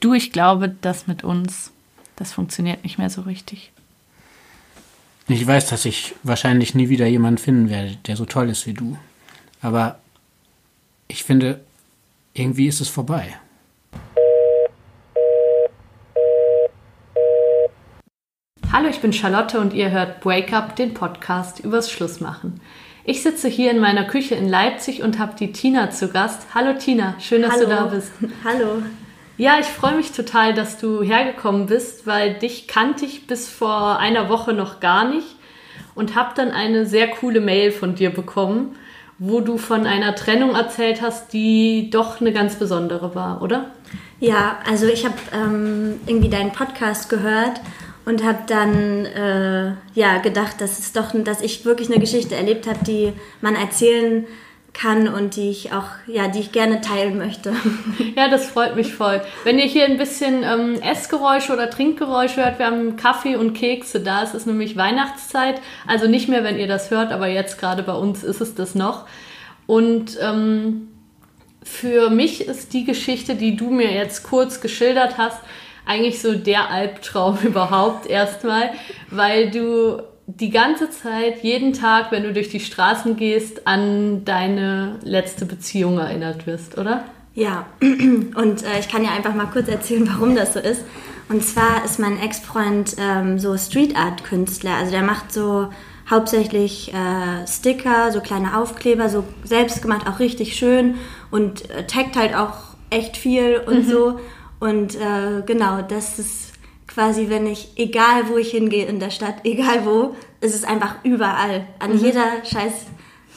Du, ich glaube, das mit uns, das funktioniert nicht mehr so richtig. Ich weiß, dass ich wahrscheinlich nie wieder jemanden finden werde, der so toll ist wie du. Aber ich finde, irgendwie ist es vorbei. Hallo, ich bin Charlotte und ihr hört Break Up, den Podcast übers Schlussmachen. Ich sitze hier in meiner Küche in Leipzig und habe die Tina zu Gast. Hallo Tina, schön, dass Hallo. du da bist. Hallo. Ja, ich freue mich total, dass du hergekommen bist, weil dich kannte ich bis vor einer Woche noch gar nicht und habe dann eine sehr coole Mail von dir bekommen, wo du von einer Trennung erzählt hast, die doch eine ganz besondere war, oder? Ja, also ich habe ähm, irgendwie deinen Podcast gehört und habe dann äh, ja gedacht, dass es doch, dass ich wirklich eine Geschichte erlebt habe, die man erzählen kann und die ich auch, ja, die ich gerne teilen möchte. Ja, das freut mich voll. Wenn ihr hier ein bisschen ähm, Essgeräusche oder Trinkgeräusche hört, wir haben Kaffee und Kekse da. Es ist nämlich Weihnachtszeit. Also nicht mehr, wenn ihr das hört, aber jetzt gerade bei uns ist es das noch. Und ähm, für mich ist die Geschichte, die du mir jetzt kurz geschildert hast, eigentlich so der Albtraum überhaupt erstmal, weil du die ganze Zeit, jeden Tag, wenn du durch die Straßen gehst, an deine letzte Beziehung erinnert wirst, oder? Ja, und äh, ich kann ja einfach mal kurz erzählen, warum das so ist. Und zwar ist mein Ex-Freund ähm, so Street Art Künstler. Also der macht so hauptsächlich äh, Sticker, so kleine Aufkleber, so selbst gemacht, auch richtig schön und äh, taggt halt auch echt viel und so. Und äh, genau, das ist quasi, wenn ich, egal wo ich hingehe in der Stadt, egal wo, ist es einfach überall. An jeder scheiß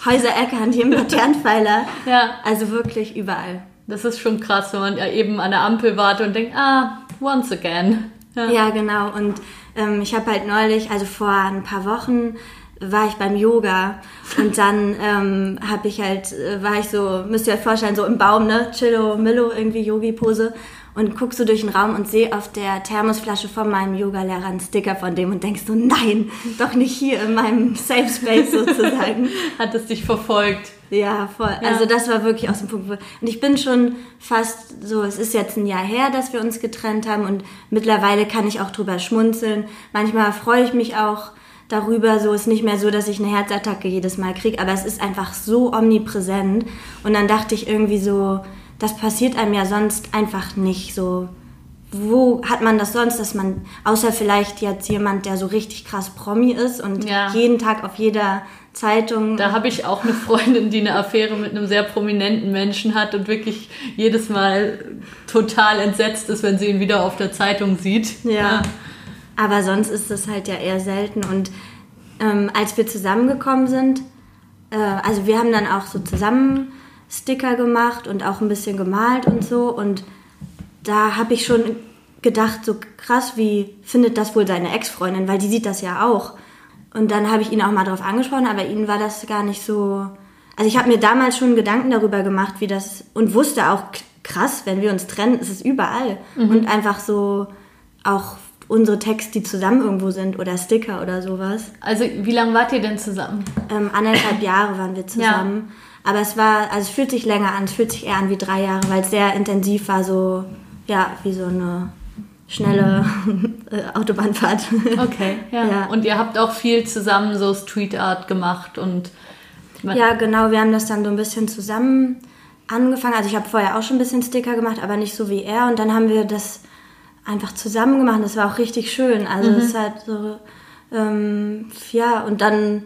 Häuserecke, an jedem Laternenpfeiler. Ja. Also wirklich überall. Das ist schon krass, wenn man ja eben an der Ampel wartet und denkt, ah, once again. Ja, genau. Und ähm, ich habe halt neulich, also vor ein paar Wochen, war ich beim Yoga und dann ähm, habe ich halt, äh, war ich so, müsst ihr euch vorstellen, so im Baum, ne, Chillo, Millo, irgendwie Yogi-Pose und guck so durch den Raum und sehe auf der Thermosflasche von meinem Yogalehrer einen Sticker von dem und denkst so, nein, doch nicht hier in meinem Safe Space sozusagen. Hat es dich verfolgt? Ja, voll. Also das war wirklich aus dem Punkt. Und ich bin schon fast so, es ist jetzt ein Jahr her, dass wir uns getrennt haben und mittlerweile kann ich auch drüber schmunzeln. Manchmal freue ich mich auch darüber. So ist nicht mehr so, dass ich eine Herzattacke jedes Mal kriege, aber es ist einfach so omnipräsent. Und dann dachte ich irgendwie so, das passiert einem ja sonst einfach nicht so. Wo hat man das sonst, dass man, außer vielleicht jetzt jemand, der so richtig krass Promi ist und Ja. jeden Tag auf jeder Zeitung Da habe ich auch eine Freundin, die eine Affäre mit einem sehr prominenten Menschen hat und wirklich jedes Mal total entsetzt ist, wenn sie ihn wieder auf der Zeitung sieht. Ja. Aber sonst ist das halt ja eher selten. Und ähm, als wir zusammengekommen sind, äh, also wir haben dann auch so zusammen Sticker gemacht und auch ein bisschen gemalt und so. Und da habe ich schon gedacht, so krass, wie findet das wohl seine Ex-Freundin, weil die sieht das ja auch. Und dann habe ich ihn auch mal drauf angesprochen, aber ihnen war das gar nicht so. Also ich habe mir damals schon Gedanken darüber gemacht, wie das und wusste auch krass, wenn wir uns trennen, ist es überall und einfach so auch unsere Texte, die zusammen irgendwo sind oder Sticker oder sowas. Also, wie lange wart ihr denn zusammen? Ähm, anderthalb Jahre waren wir zusammen. Aber es war, also es fühlt sich länger an, es fühlt sich eher an wie drei Jahre, weil es sehr intensiv war, so, ja, wie so eine schnelle Autobahnfahrt. Okay, ja. Ja. Und ihr habt auch viel zusammen so Street Art gemacht und Ja, genau, wir haben das dann so ein bisschen zusammen angefangen. Also ich habe vorher auch schon ein bisschen Sticker gemacht, aber nicht so wie er. Und dann haben wir das einfach zusammen gemacht. Das war auch richtig schön. Also es ist halt so, ähm, ja, und dann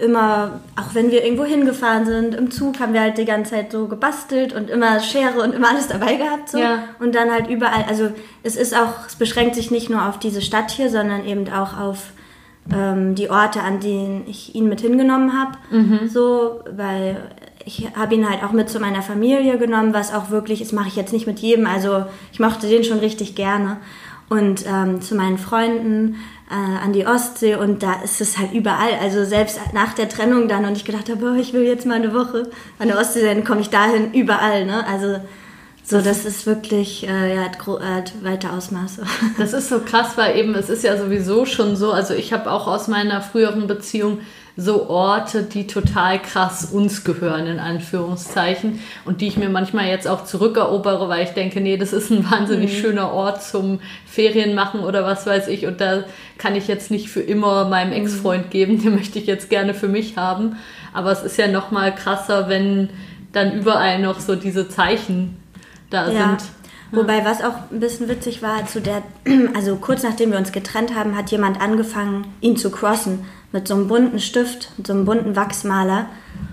immer, auch wenn wir irgendwo hingefahren sind, im Zug haben wir halt die ganze Zeit so gebastelt und immer Schere und immer alles dabei gehabt. So. Ja. Und dann halt überall, also es ist auch, es beschränkt sich nicht nur auf diese Stadt hier, sondern eben auch auf ähm, die Orte, an denen ich ihn mit hingenommen habe. So, weil ich habe ihn halt auch mit zu meiner Familie genommen, was auch wirklich, das mache ich jetzt nicht mit jedem, also ich mochte den schon richtig gerne. Und ähm, zu meinen Freunden äh, an die Ostsee und da ist es halt überall. Also selbst nach der Trennung dann und ich gedacht habe, oh, ich will jetzt mal eine Woche an der Ostsee sein, komme ich dahin überall. Ne? Also so, das ist wirklich, äh, ja, hat, gro- hat weite Ausmaße. Das ist so krass, weil eben es ist ja sowieso schon so, also ich habe auch aus meiner früheren Beziehung so Orte, die total krass uns gehören, in Anführungszeichen. Und die ich mir manchmal jetzt auch zurückerobere, weil ich denke, nee, das ist ein wahnsinnig mhm. schöner Ort zum Ferien machen oder was weiß ich. Und da kann ich jetzt nicht für immer meinem Ex-Freund mhm. geben, den möchte ich jetzt gerne für mich haben. Aber es ist ja noch mal krasser, wenn dann überall noch so diese Zeichen da ja. sind. Wobei, was auch ein bisschen witzig war, zu der, also kurz nachdem wir uns getrennt haben, hat jemand angefangen, ihn zu crossen mit so einem bunten Stift, mit so einem bunten Wachsmaler.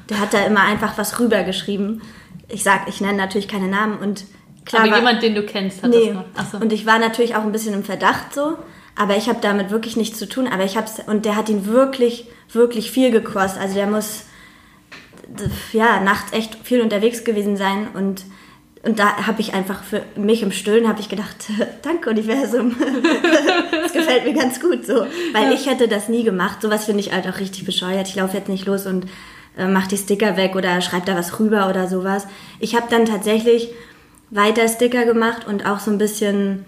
Der hat da immer einfach was rübergeschrieben. Ich sag, ich nenne natürlich keine Namen und klar. Aber war, jemand, den du kennst, hat nee. das noch. Und ich war natürlich auch ein bisschen im Verdacht so, aber ich habe damit wirklich nichts zu tun. Aber ich hab's, und der hat ihn wirklich, wirklich viel gecrossed. Also der muss ja nachts echt viel unterwegs gewesen sein und und da habe ich einfach für mich im Stillen habe ich gedacht, danke Universum, das gefällt mir ganz gut so, weil ja. ich hätte das nie gemacht. Sowas finde ich halt auch richtig bescheuert. Ich laufe jetzt nicht los und äh, mache die Sticker weg oder schreibe da was rüber oder sowas. Ich habe dann tatsächlich weiter Sticker gemacht und auch so ein bisschen,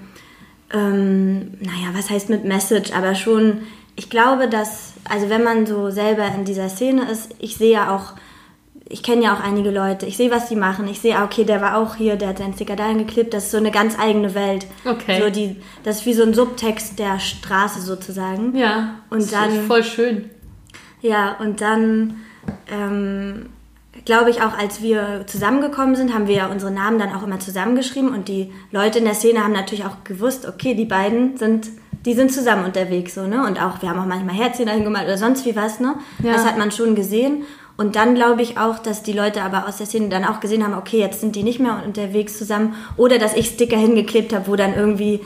ähm, naja, was heißt mit Message, aber schon, ich glaube, dass, also wenn man so selber in dieser Szene ist, ich sehe ja auch ich kenne ja auch einige Leute, ich sehe, was die machen. Ich sehe, ah, okay, der war auch hier, der hat seinen Sticker dahin geklippt. Das ist so eine ganz eigene Welt. Okay. So die, das ist wie so ein Subtext der Straße sozusagen. Ja. Und das dann. Ist voll schön. Ja, und dann ähm, glaube ich auch, als wir zusammengekommen sind, haben wir ja unsere Namen dann auch immer zusammengeschrieben und die Leute in der Szene haben natürlich auch gewusst, okay, die beiden sind die sind zusammen unterwegs so, ne? Und auch wir haben auch manchmal Herzchen dahin gemalt oder sonst wie was, ne? Ja. Das hat man schon gesehen und dann glaube ich auch, dass die Leute aber aus der Szene dann auch gesehen haben, okay, jetzt sind die nicht mehr unterwegs zusammen. Oder dass ich Sticker hingeklebt habe, wo dann irgendwie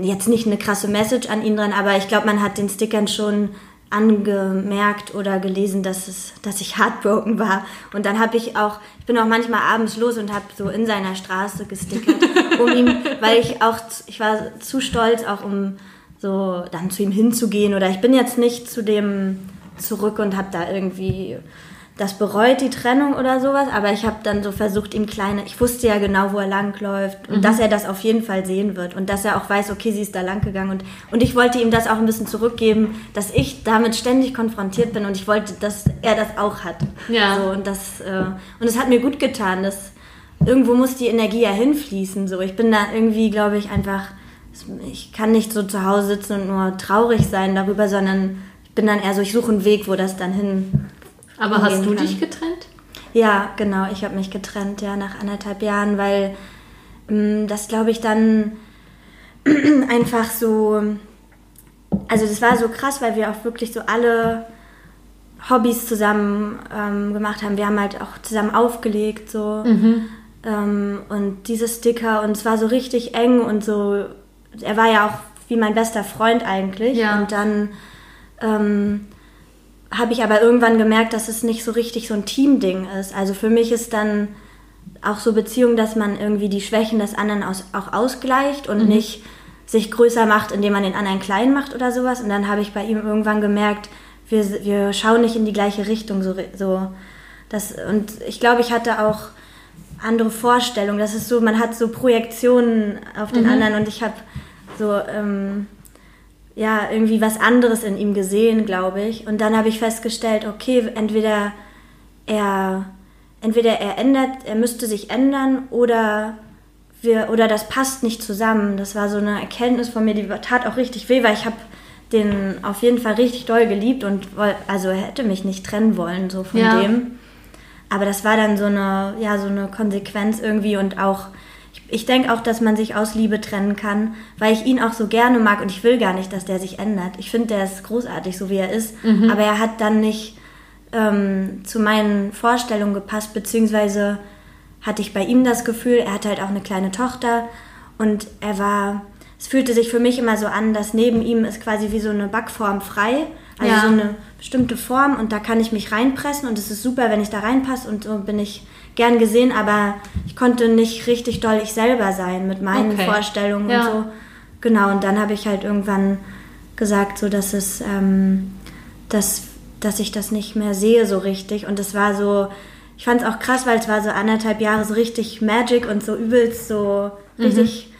jetzt nicht eine krasse Message an ihn dran, aber ich glaube, man hat den Stickern schon angemerkt oder gelesen, dass es, dass ich heartbroken war. Und dann habe ich auch, ich bin auch manchmal abends los und habe so in seiner Straße gestickert, um ihm, weil ich auch, ich war zu stolz, auch um so dann zu ihm hinzugehen oder ich bin jetzt nicht zu dem zurück und habe da irgendwie das bereut, die Trennung oder sowas, aber ich habe dann so versucht, ihm kleine, ich wusste ja genau, wo er langläuft und mhm. dass er das auf jeden Fall sehen wird und dass er auch weiß, okay, sie ist da lang gegangen und, und ich wollte ihm das auch ein bisschen zurückgeben, dass ich damit ständig konfrontiert bin und ich wollte, dass er das auch hat. Ja. So, und das, äh, und es hat mir gut getan, dass irgendwo muss die Energie ja hinfließen, so. Ich bin da irgendwie, glaube ich, einfach, ich kann nicht so zu Hause sitzen und nur traurig sein darüber, sondern bin dann eher so, ich suche einen Weg, wo das dann hin. Aber hast du kann. dich getrennt? Ja, genau, ich habe mich getrennt, ja, nach anderthalb Jahren, weil mh, mm, das, glaube ich, dann einfach so. Also, das war so krass, weil wir auch wirklich so alle Hobbys zusammen ähm, gemacht haben. Wir haben halt auch zusammen aufgelegt, so. Mhm. Ähm, und diese Sticker, und es war so richtig eng und so. Er war ja auch wie mein bester Freund eigentlich. Ja. Und dann ähm, habe ich aber irgendwann gemerkt, dass es nicht so richtig so ein Teamding ist. Also für mich ist dann auch so Beziehung, dass man irgendwie die Schwächen des anderen aus, auch ausgleicht und mhm. nicht sich größer macht, indem man den anderen klein macht oder sowas. Und dann habe ich bei ihm irgendwann gemerkt, wir, wir schauen nicht in die gleiche Richtung. So, so das, und ich glaube, ich hatte auch andere Vorstellungen. Das ist so, man hat so Projektionen auf den mhm. anderen und ich habe so ähm, ja, irgendwie was anderes in ihm gesehen, glaube ich. Und dann habe ich festgestellt, okay, entweder er, entweder er ändert, er müsste sich ändern oder wir, oder das passt nicht zusammen. Das war so eine Erkenntnis von mir, die tat auch richtig weh, weil ich habe den auf jeden Fall richtig doll geliebt und also er hätte mich nicht trennen wollen, so von ja. dem. Aber das war dann so eine, ja, so eine Konsequenz irgendwie und auch ich denke auch, dass man sich aus Liebe trennen kann, weil ich ihn auch so gerne mag und ich will gar nicht, dass der sich ändert. Ich finde, der ist großartig, so wie er ist, mhm. aber er hat dann nicht ähm, zu meinen Vorstellungen gepasst, beziehungsweise hatte ich bei ihm das Gefühl, er hatte halt auch eine kleine Tochter und er war, es fühlte sich für mich immer so an, dass neben ihm ist quasi wie so eine Backform frei, also ja. so eine bestimmte Form und da kann ich mich reinpressen und es ist super, wenn ich da reinpasse und so bin ich gern gesehen, aber ich konnte nicht richtig doll ich selber sein mit meinen okay. Vorstellungen ja. und so. Genau, und dann habe ich halt irgendwann gesagt, so dass es, ähm, dass, dass ich das nicht mehr sehe so richtig. Und es war so, ich fand es auch krass, weil es war so anderthalb Jahre so richtig Magic und so übelst so mhm. richtig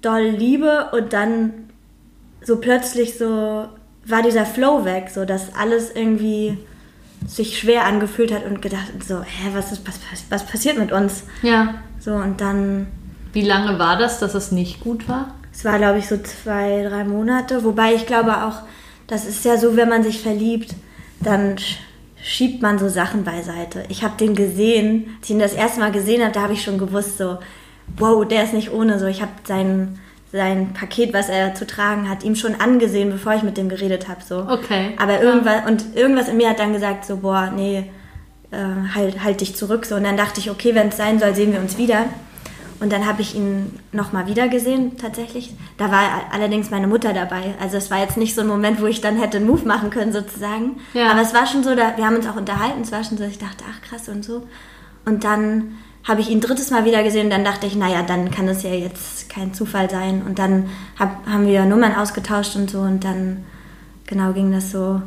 doll Liebe und dann so plötzlich so war dieser Flow weg, so dass alles irgendwie sich schwer angefühlt hat und gedacht so, hä, was ist was, was passiert mit uns? Ja. So und dann Wie lange war das, dass es nicht gut war? es war glaube ich so zwei, drei Monate, wobei ich glaube auch, das ist ja so, wenn man sich verliebt, dann sch- schiebt man so Sachen beiseite. Ich habe den gesehen, als ich ihn das erste Mal gesehen habe, da habe ich schon gewusst so, wow, der ist nicht ohne so. Ich habe sein sein Paket, was er zu tragen hat, ihm schon angesehen, bevor ich mit dem geredet habe so. Okay. Aber irgendwas und irgendwas in mir hat dann gesagt so, boah, nee, äh, halt, halt dich zurück so. Und dann dachte ich, okay, wenn es sein soll, sehen wir uns wieder. Und dann habe ich ihn nochmal wieder gesehen, tatsächlich. Da war allerdings meine Mutter dabei. Also es war jetzt nicht so ein Moment, wo ich dann hätte einen Move machen können, sozusagen. Ja. Aber es war schon so, da, wir haben uns auch unterhalten, es war schon so, ich dachte, ach krass und so. Und dann habe ich ihn drittes Mal wieder gesehen und dann dachte ich, naja, dann kann es ja jetzt kein Zufall sein. Und dann hab, haben wir Nummern ausgetauscht und so und dann genau ging das so,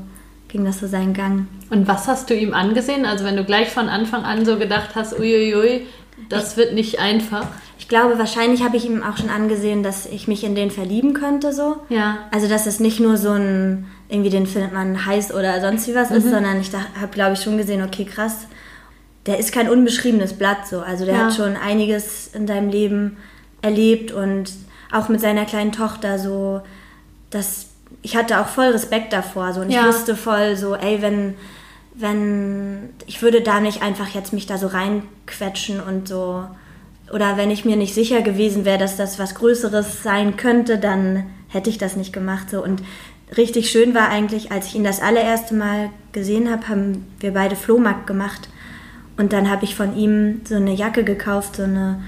ging das so seinen Gang. Und was hast du ihm angesehen? Also wenn du gleich von Anfang an so gedacht hast, uiuiui, das wird nicht einfach. Ich glaube, wahrscheinlich habe ich ihm auch schon angesehen, dass ich mich in den verlieben könnte, so. Ja. Also, dass es nicht nur so ein, irgendwie den findet man heiß oder sonst wie was ist, sondern ich habe, glaube ich, schon gesehen, okay, krass, der ist kein unbeschriebenes Blatt, so. Also, der Ja. hat schon einiges in seinem Leben erlebt und auch mit seiner kleinen Tochter so, dass ich hatte auch voll Respekt davor, so. Und ich Ja. wusste voll so, ey, wenn, wenn, ich würde da nicht einfach jetzt mich da so reinquetschen und so, oder wenn ich mir nicht sicher gewesen wäre, dass das was Größeres sein könnte, dann hätte ich das nicht gemacht. So. Und richtig schön war eigentlich, als ich ihn das allererste Mal gesehen habe, haben wir beide Flohmarkt gemacht. Und dann habe ich von ihm so eine Jacke gekauft, so eine,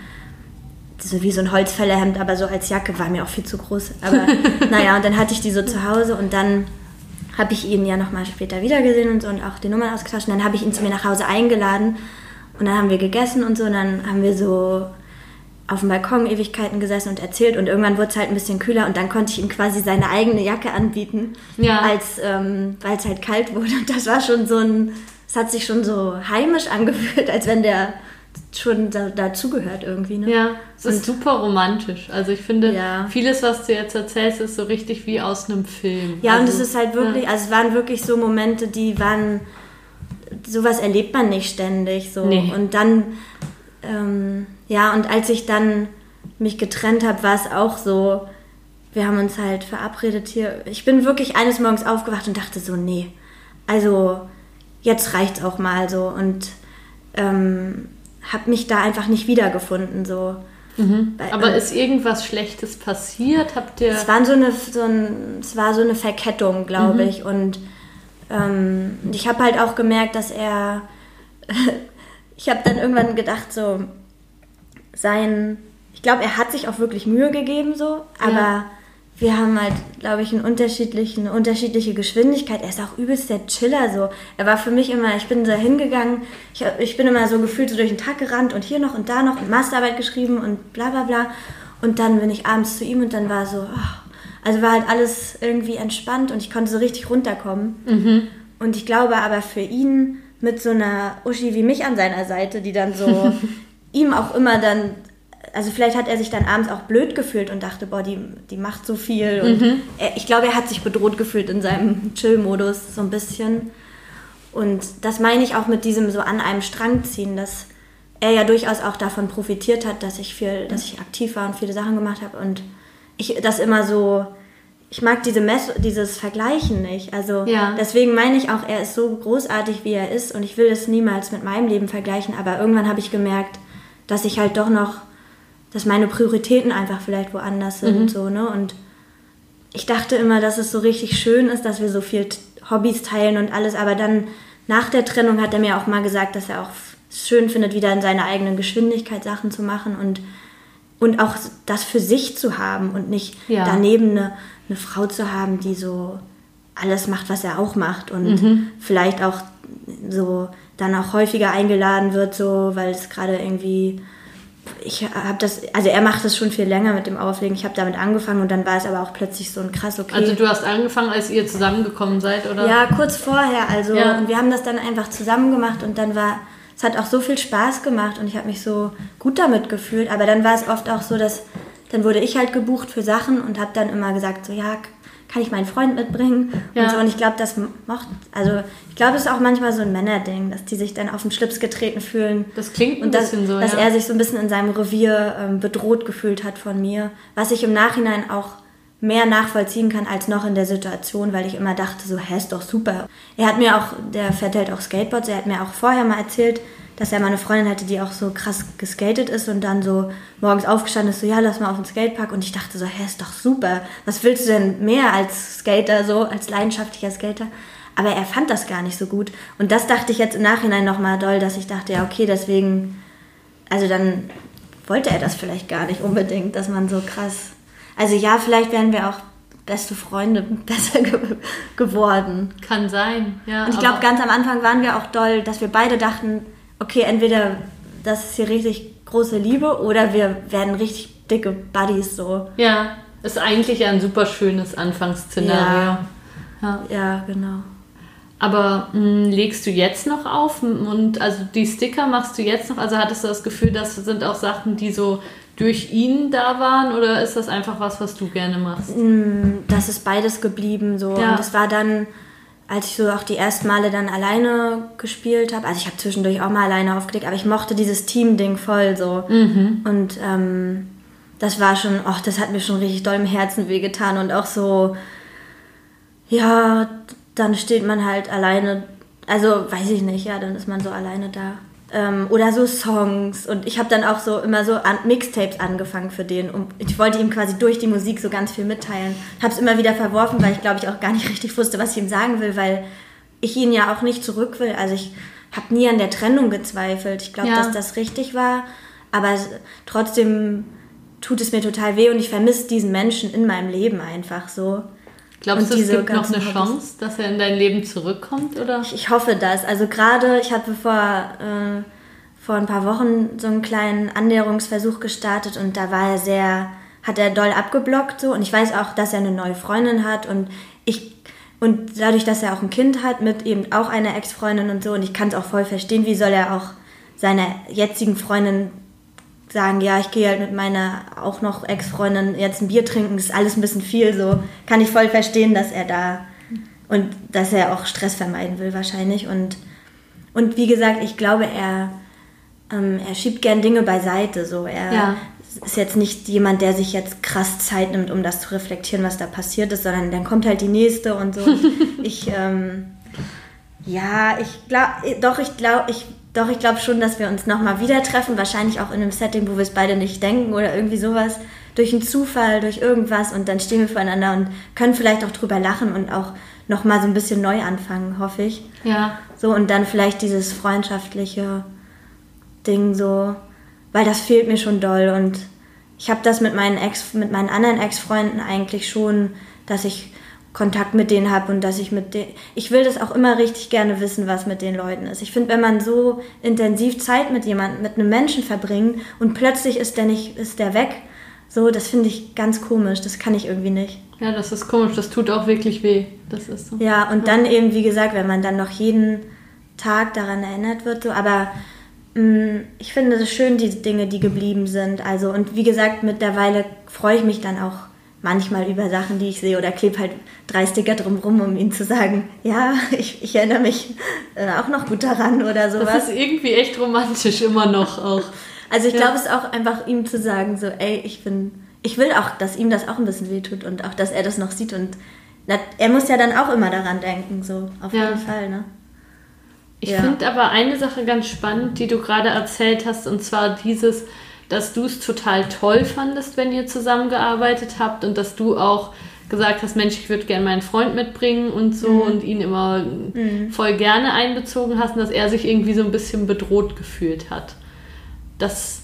so wie so ein Holzfällerhemd, aber so als Jacke war mir auch viel zu groß. Aber naja, und dann hatte ich die so zu Hause und dann habe ich ihn ja nochmal später wiedergesehen und so und auch die Nummern ausgetauscht. Und dann habe ich ihn zu mir nach Hause eingeladen und dann haben wir gegessen und so und dann haben wir so auf dem Balkon Ewigkeiten gesessen und erzählt und irgendwann wurde es halt ein bisschen kühler und dann konnte ich ihm quasi seine eigene Jacke anbieten, Ja. als ähm, weil es halt kalt wurde. Und das war schon so ein, hat sich schon so heimisch angefühlt, als wenn der schon da, dazugehört irgendwie. Ne? Ja, es ist super romantisch. Also ich finde, Ja. vieles, was du jetzt erzählst, ist so richtig wie aus einem Film. Ja, und also, es ist halt wirklich, also es waren wirklich so Momente, die waren, sowas erlebt man nicht ständig so. Nee. Und dann, ähm, ja, und als ich dann mich getrennt habe, war es auch so, wir haben uns halt verabredet hier. Ich bin wirklich eines Morgens aufgewacht und dachte so, nee, also jetzt reicht's auch mal so und ähm, habe mich da einfach nicht wiedergefunden so. Bei- Aber ist irgendwas Schlechtes passiert? Habt ihr. es, waren so eine, so ein, es war so eine Verkettung, glaube ich. Und ähm, ich habe halt auch gemerkt, dass er. ich habe dann irgendwann gedacht, so sein. Ich glaube, er hat sich auch wirklich Mühe gegeben, so. Aber Ja. Wir haben halt, glaube ich, einen unterschiedlichen, eine unterschiedliche Geschwindigkeit. Er ist auch übelst der Chiller, so. Er war für mich immer, ich bin da hingegangen, ich, ich bin immer so gefühlt so durch den Tag gerannt und hier noch und da noch und Masterarbeit geschrieben und bla bla bla. Und dann bin ich abends zu ihm und dann war so, ach, also war halt alles irgendwie entspannt und ich konnte so richtig runterkommen. Und ich glaube aber für ihn mit so einer Uschi wie mich an seiner Seite, die dann so ihm auch immer dann, also vielleicht hat er sich dann abends auch blöd gefühlt und dachte, boah, die, die macht so viel. Und er, ich glaube, er hat sich bedroht gefühlt in seinem Chill-Modus so ein bisschen. Und das meine ich auch mit diesem so an einem Strang ziehen, dass er ja durchaus auch davon profitiert hat, dass ich viel, dass ich aktiv war und viele Sachen gemacht habe und ich das immer so, ich mag diese Mess dieses Vergleichen nicht. Also Ja. deswegen meine ich auch, er ist so großartig, wie er ist und ich will es niemals mit meinem Leben vergleichen, aber irgendwann habe ich gemerkt, dass ich halt doch noch, dass meine Prioritäten einfach vielleicht woanders sind, so, ne? Und ich dachte immer, dass es so richtig schön ist, dass wir so viel Hobbys teilen und alles, aber dann nach der Trennung hat er mir auch mal gesagt, dass er auch es schön findet, wieder in seiner eigenen Geschwindigkeit Sachen zu machen und, und auch das für sich zu haben und nicht Ja. daneben eine, eine Frau zu haben, die so alles macht, was er auch macht und vielleicht auch so dann auch häufiger eingeladen wird, so weil es gerade irgendwie ich habe das, also er macht das schon viel länger mit dem Auflegen. Ich habe damit angefangen und dann war es aber auch plötzlich so ein krass okay. Also du hast angefangen, als ihr zusammengekommen seid, oder? ja, kurz vorher, also Ja. und wir haben das dann einfach zusammen gemacht und dann war es hat auch so viel Spaß gemacht und ich habe mich so gut damit gefühlt, aber dann war es oft auch so, dass dann wurde ich halt gebucht für Sachen und habe dann immer gesagt so ja, kann ich meinen Freund mitbringen Ja. und so. Und ich glaube, das macht, also ich glaube, es ist auch manchmal so ein Männerding, dass die sich dann auf den Schlips getreten fühlen. Das klingt ein und dass, bisschen so, dass ja. er sich so ein bisschen in seinem Revier ähm, bedroht gefühlt hat von mir, was ich im Nachhinein auch mehr nachvollziehen kann als noch in der Situation, weil ich immer dachte, so, hä, ist doch super. Er hat mir auch, der fährt halt auch Skateboards, er hat mir auch vorher mal erzählt, dass er mal eine Freundin hatte, die auch so krass geskatet ist und dann so morgens aufgestanden ist, so, ja, lass mal auf den Skatepark. Und ich dachte so, hä, ist doch super. Was willst du denn mehr als Skater, so, als leidenschaftlicher Skater? Aber er fand das gar nicht so gut. Und das dachte ich jetzt im Nachhinein nochmal doll, dass ich dachte, ja, okay, deswegen, also dann wollte er das vielleicht gar nicht unbedingt, dass man so krass. Also ja, vielleicht wären wir auch beste Freunde besser ge geworden. Kann sein, ja. Und ich glaube, ganz am Anfang waren wir auch doll, dass wir beide dachten, okay, entweder das ist hier richtig große Liebe oder wir werden richtig dicke Buddies so. Ja, ist eigentlich ein super schönes Anfangsszenario. Ja. Ja. Ja, genau. Aber mh, legst du jetzt noch auf und also die Sticker machst du jetzt noch? Also hattest du das Gefühl, das sind auch Sachen, die so durch ihn da waren oder ist das einfach was, was du gerne machst? Das ist beides geblieben so. Ja. Und es war dann, als ich so auch die ersten Male dann alleine gespielt habe, also ich habe zwischendurch auch mal alleine aufgelegt, aber ich mochte dieses Team-Ding voll so. Und ähm, das war schon, ach, das hat mir schon richtig doll im Herzen wehgetan und auch so, ja, dann steht man halt alleine, also weiß ich nicht, ja, dann ist man so alleine da. Ähm, oder so Songs und ich habe dann auch so immer so an Mixtapes angefangen für den und ich wollte ihm quasi durch die Musik so ganz viel mitteilen. Habe es immer wieder verworfen, weil ich glaube ich auch gar nicht richtig wusste, was ich ihm sagen will, weil ich ihn ja auch nicht zurück will. Also ich habe nie an der Trennung gezweifelt. Ich glaube, Ja. dass das richtig war, aber trotzdem tut es mir total weh und ich vermisse diesen Menschen in meinem Leben einfach so. Glaubst du, es gibt noch eine Hobbys. Chance, dass er in dein Leben zurückkommt? Oder? Ich, ich hoffe das. Also gerade, ich hatte vor, äh, vor ein paar Wochen so einen kleinen Annäherungsversuch gestartet und da war er sehr, hat er doll abgeblockt so und ich weiß auch, dass er eine neue Freundin hat und ich und dadurch, dass er auch ein Kind hat mit eben auch einer Ex-Freundin und so und ich kann es auch voll verstehen, wie soll er auch seiner jetzigen Freundin sagen, ja, ich gehe halt mit meiner auch noch Ex-Freundin jetzt ein Bier trinken, das ist alles ein bisschen viel, so kann ich voll verstehen, dass er da und dass er auch Stress vermeiden will wahrscheinlich und und wie gesagt, ich glaube, er ähm, er schiebt gern Dinge beiseite, so er Ja. ist jetzt nicht jemand, der sich jetzt krass Zeit nimmt, um das zu reflektieren, was da passiert ist, sondern dann kommt halt die nächste und so. ich ähm, ja, ich glaube, doch, ich glaube, ich, doch, ich glaube schon, dass wir uns nochmal wieder treffen. Wahrscheinlich auch in einem Setting, wo wir es beide nicht denken oder irgendwie sowas. Durch einen Zufall, durch irgendwas und dann stehen wir voreinander und können vielleicht auch drüber lachen und auch nochmal so ein bisschen neu anfangen, hoffe ich. Ja. So und dann vielleicht dieses freundschaftliche Ding so, weil das fehlt mir schon doll und ich habe das mit meinen Ex, mit meinen anderen Ex-Freunden eigentlich schon, dass ich Kontakt mit denen habe und dass ich mit denen, ich will das auch immer richtig gerne wissen, was mit den Leuten ist. Ich finde, wenn man so intensiv Zeit mit jemandem, mit einem Menschen verbringt und plötzlich ist der nicht, ist der weg, so, das finde ich ganz komisch. Das kann ich irgendwie nicht. Ja, das ist komisch. Das tut auch wirklich weh. Das ist so. Ja, und dann eben, wie gesagt, wenn man dann noch jeden Tag daran erinnert wird, so, aber mh, ich finde es schön, die Dinge, die geblieben sind. Also, und wie gesagt, mittlerweile freue ich mich dann auch manchmal über Sachen, die ich sehe oder klebe halt drei Sticker drumrum, um ihnen zu sagen, ja, ich, ich erinnere mich äh, auch noch gut daran oder sowas. Das ist irgendwie echt romantisch immer noch auch. Also ich Ja. glaube, es ist auch einfach ihm zu sagen, so, ey, ich bin, ich will auch, dass ihm das auch ein bisschen wehtut und auch, dass er das noch sieht und na, er muss ja dann auch immer daran denken, so, auf Ja. jeden Fall, ne? Ich Ja. finde aber eine Sache ganz spannend, die du gerade erzählt hast, und zwar dieses, dass du es total toll fandest, wenn ihr zusammengearbeitet habt und dass du auch gesagt hast, Mensch, ich würde gerne meinen Freund mitbringen und so Mhm. und ihn immer voll gerne einbezogen hast und dass er sich irgendwie so ein bisschen bedroht gefühlt hat. Das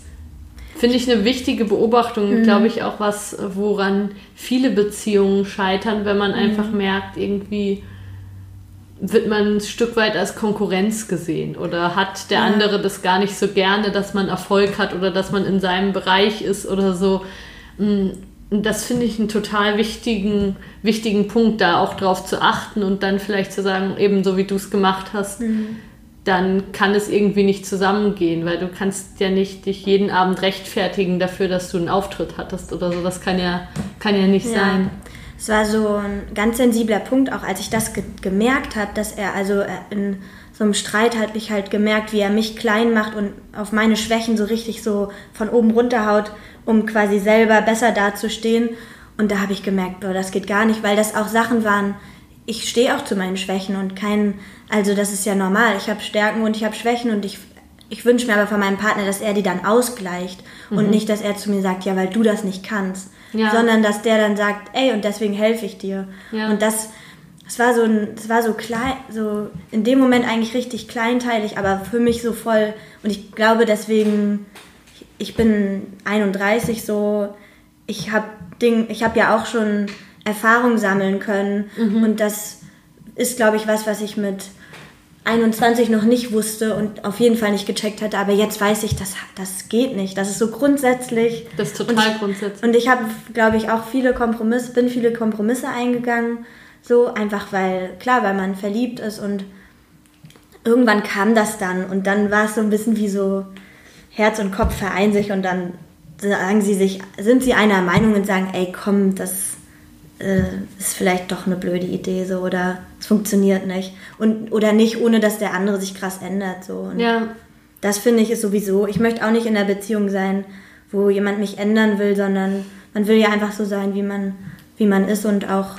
finde ich eine wichtige Beobachtung, Mhm. glaube ich auch was, woran viele Beziehungen scheitern, wenn man Mhm. einfach merkt, irgendwie wird man ein Stück weit als Konkurrenz gesehen oder hat der andere das gar nicht so gerne, dass man Erfolg hat oder dass man in seinem Bereich ist oder so. Mm, das finde ich einen total wichtigen, wichtigen Punkt, da auch drauf zu achten und dann vielleicht zu sagen, eben so wie du es gemacht hast, dann kann es irgendwie nicht zusammengehen, weil du kannst ja nicht dich jeden Abend rechtfertigen dafür, dass du einen Auftritt hattest oder so. Das kann ja, kann ja nicht Ja. sein. Es war so ein ganz sensibler Punkt, auch als ich das ge gemerkt habe, dass er also äh, in so einem Streit hat mich halt gemerkt, wie er mich klein macht und auf meine Schwächen so richtig so von oben runterhaut, um quasi selber besser dazustehen. Und da habe ich gemerkt, boah, das geht gar nicht, weil das auch Sachen waren, ich stehe auch zu meinen Schwächen und kein, also das ist ja normal. Ich habe Stärken und ich habe Schwächen und ich, ich wünsche mir aber von meinem Partner, dass er die dann ausgleicht mhm. und nicht, dass er zu mir sagt, ja, weil du das nicht kannst, ja. sondern dass der dann sagt, ey, und deswegen helfe ich dir. Ja. Und das, es war so ein, es war so klein, so in dem Moment eigentlich richtig kleinteilig, aber für mich so voll. Und ich glaube deswegen, ich bin 31 so, ich habe Ding, ich habe ja auch schon Erfahrung sammeln können. Mhm. Und das ist, glaube ich, was, was ich mit 21 noch nicht wusste und auf jeden Fall nicht gecheckt hatte. Aber jetzt weiß ich, das, das geht nicht. Das ist so grundsätzlich. Das ist total und ich, grundsätzlich. Und ich habe, glaube ich, auch viele Kompromisse, bin viele Kompromisse eingegangen. So einfach, weil, klar, weil man verliebt ist und irgendwann kam das dann. Und dann war es so ein bisschen wie so Herz und Kopf vereinen sich und dann sagen sie sich, sind sie einer Meinung und sagen, ey, komm, das äh, ist vielleicht doch eine blöde Idee so oder es funktioniert nicht. Und oder nicht ohne dass der andere sich krass ändert so. Und ja. das finde ich ist sowieso ich möchte auch nicht in einer Beziehung sein wo jemand mich ändern will sondern man will ja einfach so sein wie man wie man ist und auch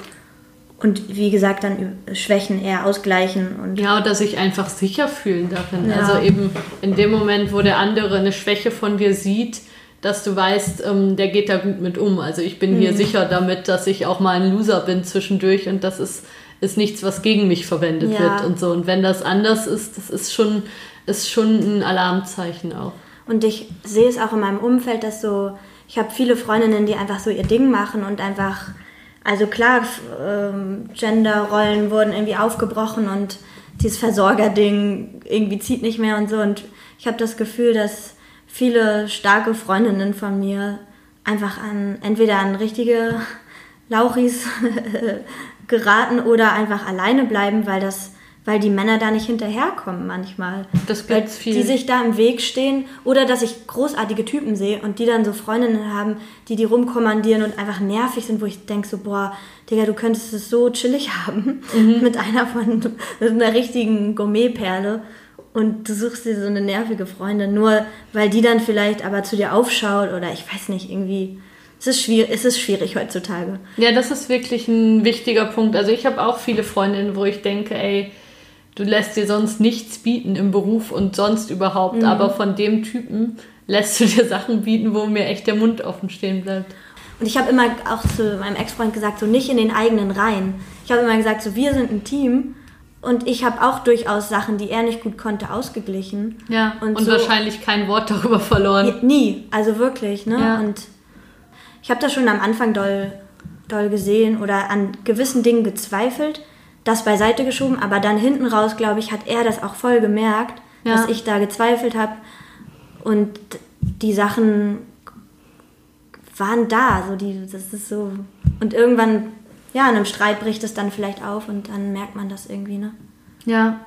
und wie gesagt dann Schwächen eher ausgleichen und ja oder sich einfach sicher fühlen darin. Ja. also eben in dem Moment wo der andere eine Schwäche von dir sieht dass du weißt, ähm, der geht da gut mit um. Also ich bin mhm. hier sicher damit, dass ich auch mal ein Loser bin zwischendurch und das ist, ist nichts, was gegen mich verwendet ja. wird und so. Und wenn das anders ist, das ist schon, ist schon ein Alarmzeichen auch. Und ich sehe es auch in meinem Umfeld, dass so, ich habe viele Freundinnen, die einfach so ihr Ding machen und einfach, also klar, ähm, Genderrollen wurden irgendwie aufgebrochen und dieses Versorgerding irgendwie zieht nicht mehr und so. Und ich habe das Gefühl, dass viele starke Freundinnen von mir einfach an entweder an richtige Lauchis geraten oder einfach alleine bleiben, weil das weil die Männer da nicht hinterherkommen manchmal. Das gibt's viel. Die sich da im Weg stehen oder dass ich großartige Typen sehe und die dann so Freundinnen haben, die die rumkommandieren und einfach nervig sind, wo ich denke so, boah, Digga, du könntest es so chillig haben mhm. mit einer von mit einer richtigen Gourmetperle und du suchst dir so eine nervige Freundin, nur weil die dann vielleicht aber zu dir aufschaut oder ich weiß nicht, irgendwie. Es ist, schwierig, es ist schwierig heutzutage. Ja, das ist wirklich ein wichtiger Punkt. Also ich habe auch viele Freundinnen, wo ich denke, ey, du lässt dir sonst nichts bieten im Beruf und sonst überhaupt, mhm. aber von dem Typen lässt du dir Sachen bieten, wo mir echt der Mund offen stehen bleibt. Und ich habe immer auch zu meinem Ex-Freund gesagt, so nicht in den eigenen Reihen. Ich habe immer gesagt, so wir sind ein Team und ich habe auch durchaus Sachen, die er nicht gut konnte, ausgeglichen. Ja, und, und so, wahrscheinlich kein Wort darüber verloren. Nie, also wirklich. Ne? Ja. Und ich habe das schon am Anfang doll, doll gesehen oder an gewissen Dingen gezweifelt, das beiseite geschoben, aber dann hinten raus, glaube ich, hat er das auch voll gemerkt, ja. dass ich da gezweifelt habe. Und die Sachen waren da, so die, das ist so. Und irgendwann ja, in einem Streit bricht es dann vielleicht auf und dann merkt man das irgendwie, ne? Ja.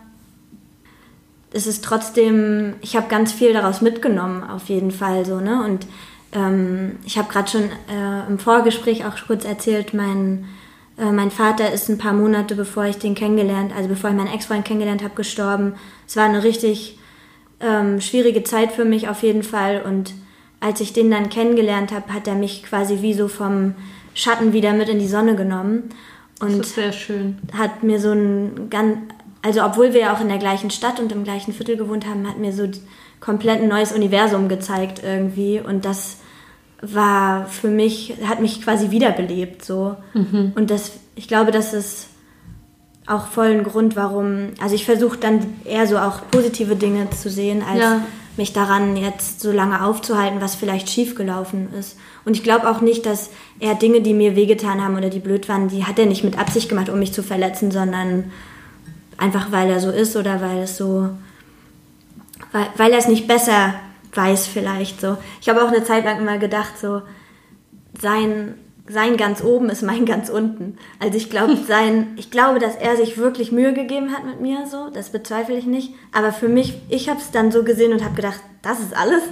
Es ist trotzdem, ich habe ganz viel daraus mitgenommen, auf jeden Fall so, ne? Und ähm, ich habe gerade schon äh, im Vorgespräch auch kurz erzählt, mein, äh, mein Vater ist ein paar Monate bevor ich den kennengelernt, also bevor ich meinen Ex-Freund kennengelernt habe, gestorben. Es war eine richtig ähm, schwierige Zeit für mich auf jeden Fall und als ich den dann kennengelernt habe, hat er mich quasi wie so vom Schatten wieder mit in die Sonne genommen. Und das ist sehr schön. Hat mir so ein ganz, also obwohl wir ja auch in der gleichen Stadt und im gleichen Viertel gewohnt haben, hat mir so komplett ein neues Universum gezeigt irgendwie. Und das war für mich, hat mich quasi wiederbelebt so. Mhm. Und das, ich glaube, das ist auch voll ein Grund, warum, also ich versuche dann eher so auch positive Dinge zu sehen, als ja. Mich daran jetzt so lange aufzuhalten, was vielleicht schiefgelaufen ist. Und ich glaube auch nicht, dass er Dinge, die mir wehgetan haben oder die blöd waren, die hat er nicht mit Absicht gemacht, um mich zu verletzen, sondern einfach weil er so ist oder weil es so, weil, weil er es nicht besser weiß vielleicht so. Ich habe auch eine Zeit lang immer gedacht, so sein, sein ganz oben ist mein ganz unten. Also ich glaube, sein, ich glaube, dass er sich wirklich Mühe gegeben hat mit mir, so, das bezweifle ich nicht. Aber für mich, ich habe es dann so gesehen und habe gedacht, das ist alles.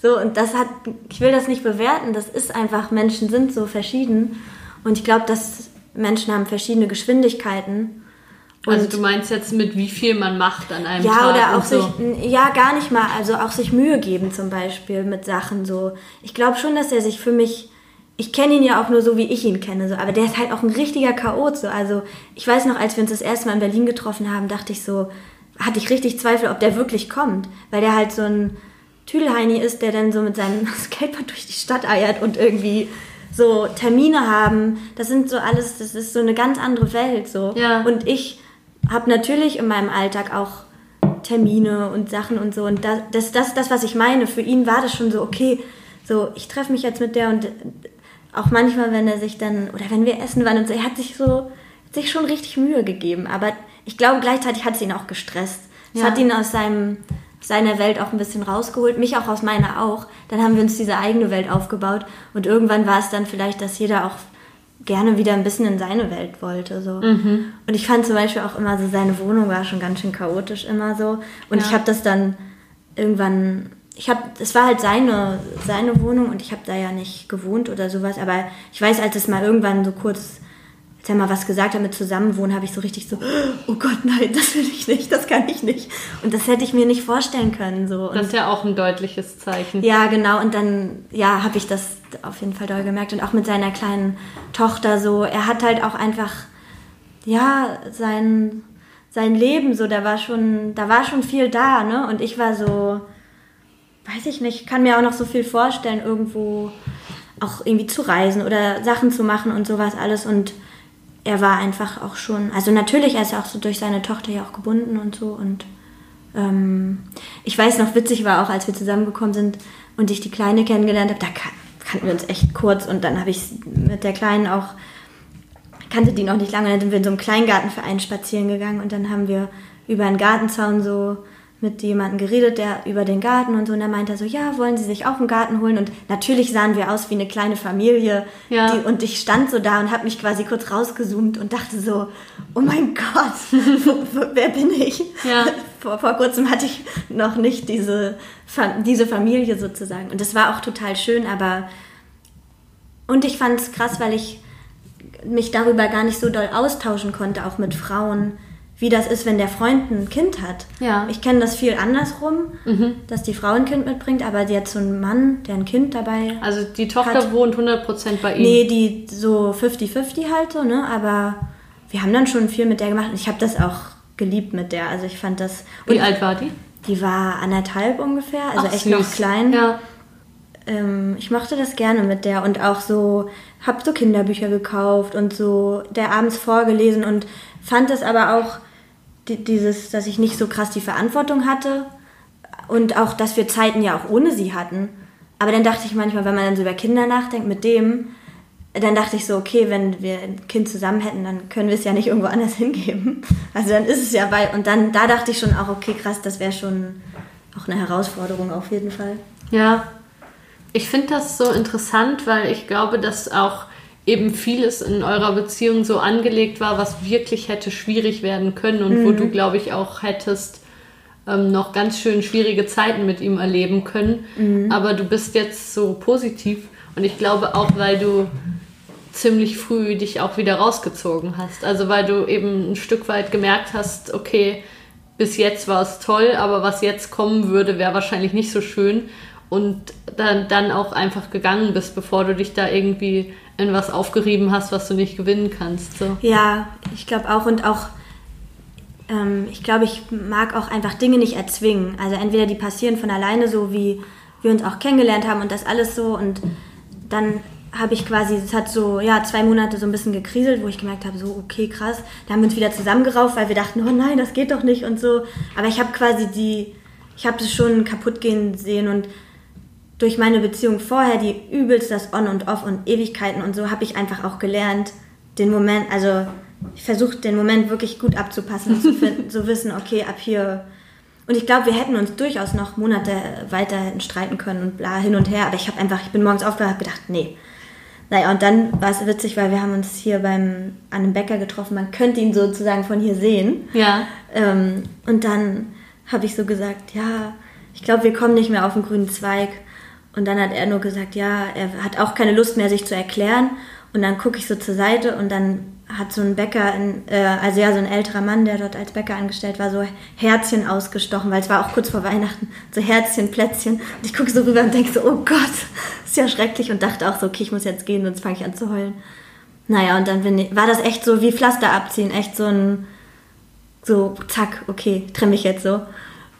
So, und das hat, ich will das nicht bewerten, das ist einfach, Menschen sind so verschieden. Und ich glaube, dass Menschen haben verschiedene Geschwindigkeiten. also du meinst jetzt mit wie viel man macht an einem ja, Tag? oder auch und so. sich, ja, gar nicht mal, also auch sich Mühe geben zum Beispiel mit Sachen so. Ich glaube schon, dass er sich für mich, ich kenne ihn ja auch nur so, wie ich ihn kenne, so, aber der ist halt auch ein richtiger Chaot, so. Also ich weiß noch, als wir uns das erste Mal in Berlin getroffen haben, dachte ich so, hatte ich richtig Zweifel, ob der wirklich kommt, weil der halt so ein Tüdelheini ist, der dann so mit seinem Skateboard durch die Stadt eiert und irgendwie so Termine haben. Das sind so alles, das ist so eine ganz andere Welt, so. Ja. Und ich habe natürlich in meinem Alltag auch Termine und Sachen und so. Und das, das, das, das, was ich meine, für ihn war das schon so, okay, so, ich treffe mich jetzt mit der und auch manchmal, wenn er sich dann, oder wenn wir essen waren und so, er hat sich so, hat sich schon richtig Mühe gegeben. Aber ich glaube, gleichzeitig hat es ihn auch gestresst. Es Ja. hat ihn aus seinem, seiner Welt auch ein bisschen rausgeholt, mich auch aus meiner auch. Dann haben wir uns diese eigene Welt aufgebaut und irgendwann war es dann vielleicht, dass jeder auch gerne wieder ein bisschen in seine Welt wollte. So. Und ich fand zum Beispiel auch immer so, seine Wohnung war schon ganz schön chaotisch immer so. Und Ja. ich habe das dann irgendwann, ich habe, es war halt seine, seine Wohnung und ich habe da ja nicht gewohnt oder sowas. Aber ich weiß, als es mal irgendwann so kurz, als er mal was gesagt hat mit Zusammenwohnen, habe ich so richtig so, oh Gott, nein, das will ich nicht, das kann ich nicht. Und das hätte ich mir nicht vorstellen können. So. Und Das ist ja auch ein deutliches Zeichen. ja, genau. Und dann, ja, habe ich das auf jeden Fall doll gemerkt. Und auch mit seiner kleinen Tochter so. Er hat halt auch einfach, ja, sein, sein Leben so, da war schon, da war schon viel da, ne? Und ich war so, weiß ich nicht, kann mir auch noch so viel vorstellen, irgendwo auch irgendwie zu reisen oder Sachen zu machen und sowas alles. Und er war einfach auch schon, also natürlich, er ist ja auch so durch seine Tochter ja auch gebunden und so. Und ähm, ich weiß noch, witzig war auch, als wir zusammengekommen sind und ich die Kleine kennengelernt habe, da kan kannten wir uns echt kurz und dann habe ich mit der Kleinen auch, kannte die noch nicht lange, dann sind wir in so einem Kleingartenverein spazieren gegangen und dann haben wir über einen Gartenzaun so mit jemandem geredet, der über den Garten und so und da meinte er so, ja, wollen Sie sich auch einen Garten holen? Und natürlich sahen wir aus wie eine kleine Familie Ja. die, und ich stand so da und habe mich quasi kurz rausgezoomt und dachte so, oh mein Gott, wer bin ich? Ja. Vor, vor kurzem hatte ich noch nicht diese, diese Familie sozusagen. Und das war auch total schön, aber. Und ich fand es krass, weil ich mich darüber gar nicht so doll austauschen konnte, auch mit Frauen, wie das ist, wenn der Freund ein Kind hat. Ja. Ich kenne das viel andersrum, dass die Frau ein Kind mitbringt, aber jetzt so ein Mann, der ein Kind dabei Also die Tochter Hat- wohnt 100% bei ihm. Nee, die so 50-50 halt so, ne? Aber wir haben dann schon viel mit der gemacht und ich habe das auch geliebt mit der. Also ich fand das. Wie alt war die? Die war anderthalb ungefähr, also Ach, echt süß. noch klein. Ja. Ähm, ich mochte das gerne mit der und auch so, hab so Kinderbücher gekauft und so der abends vorgelesen und fand es aber auch dieses, dass ich nicht so krass die Verantwortung hatte und auch, dass wir Zeiten ja auch ohne sie hatten. Aber dann dachte ich manchmal, wenn man dann so über Kinder nachdenkt mit dem, dann dachte ich so, okay, wenn wir ein Kind zusammen hätten, dann können wir es ja nicht irgendwo anders hingeben. Also dann ist es ja bei, und dann, da dachte ich schon auch, okay, krass, das wäre schon auch eine Herausforderung auf jeden Fall. Ja, ich finde das so interessant, weil ich glaube, dass auch eben vieles in eurer Beziehung so angelegt war, was wirklich hätte schwierig werden können und wo du, glaube ich, auch hättest ähm, noch ganz schön schwierige Zeiten mit ihm erleben können. Aber du bist jetzt so positiv und ich glaube auch, weil du ziemlich früh dich auch wieder rausgezogen hast. Also weil du eben ein Stück weit gemerkt hast, okay, bis jetzt war es toll, aber was jetzt kommen würde, wäre wahrscheinlich nicht so schön. Und dann, dann auch einfach gegangen bist, bevor du dich da irgendwie in was aufgerieben hast, was du nicht gewinnen kannst. So. Ja, ich glaube auch und auch, ähm, ich glaube, ich mag auch einfach Dinge nicht erzwingen. Also entweder die passieren von alleine, so wie wir uns auch kennengelernt haben und das alles so und dann habe ich quasi, es hat so, ja, zwei Monate so ein bisschen gekriselt, wo ich gemerkt habe, so, okay, krass. Da haben wir uns wieder zusammengerauft, weil wir dachten, oh nein, das geht doch nicht und so. Aber ich habe quasi die, ich habe es schon kaputt gehen sehen und durch meine Beziehung vorher, die übelst das On und Off und Ewigkeiten und so, habe ich einfach auch gelernt, den Moment, also ich versuche den Moment wirklich gut abzupassen zu, finden, zu wissen, okay, ab hier. Und ich glaube, wir hätten uns durchaus noch Monate weiter hätten streiten können und bla hin und her, aber ich habe einfach, ich bin morgens aufgewacht und gedacht, nee. Naja, und dann war es witzig, weil wir haben uns hier beim, an einem Bäcker getroffen, man könnte ihn sozusagen von hier sehen. Ja. Ähm, und dann habe ich so gesagt, ja, ich glaube, wir kommen nicht mehr auf den grünen Zweig. Und dann hat er nur gesagt, ja, er hat auch keine Lust mehr, sich zu erklären. Und dann gucke ich so zur Seite und dann hat so ein Bäcker, in, äh, also ja, so ein älterer Mann, der dort als Bäcker angestellt war, so Herzchen ausgestochen, weil es war auch kurz vor Weihnachten, so Herzchen, Plätzchen. Und ich gucke so rüber und denke so, oh Gott, ist ja schrecklich und dachte auch so, okay, ich muss jetzt gehen, sonst fange ich an zu heulen. Naja, und dann ich, war das echt so wie Pflaster abziehen, echt so ein, so zack, okay, trenne mich jetzt so.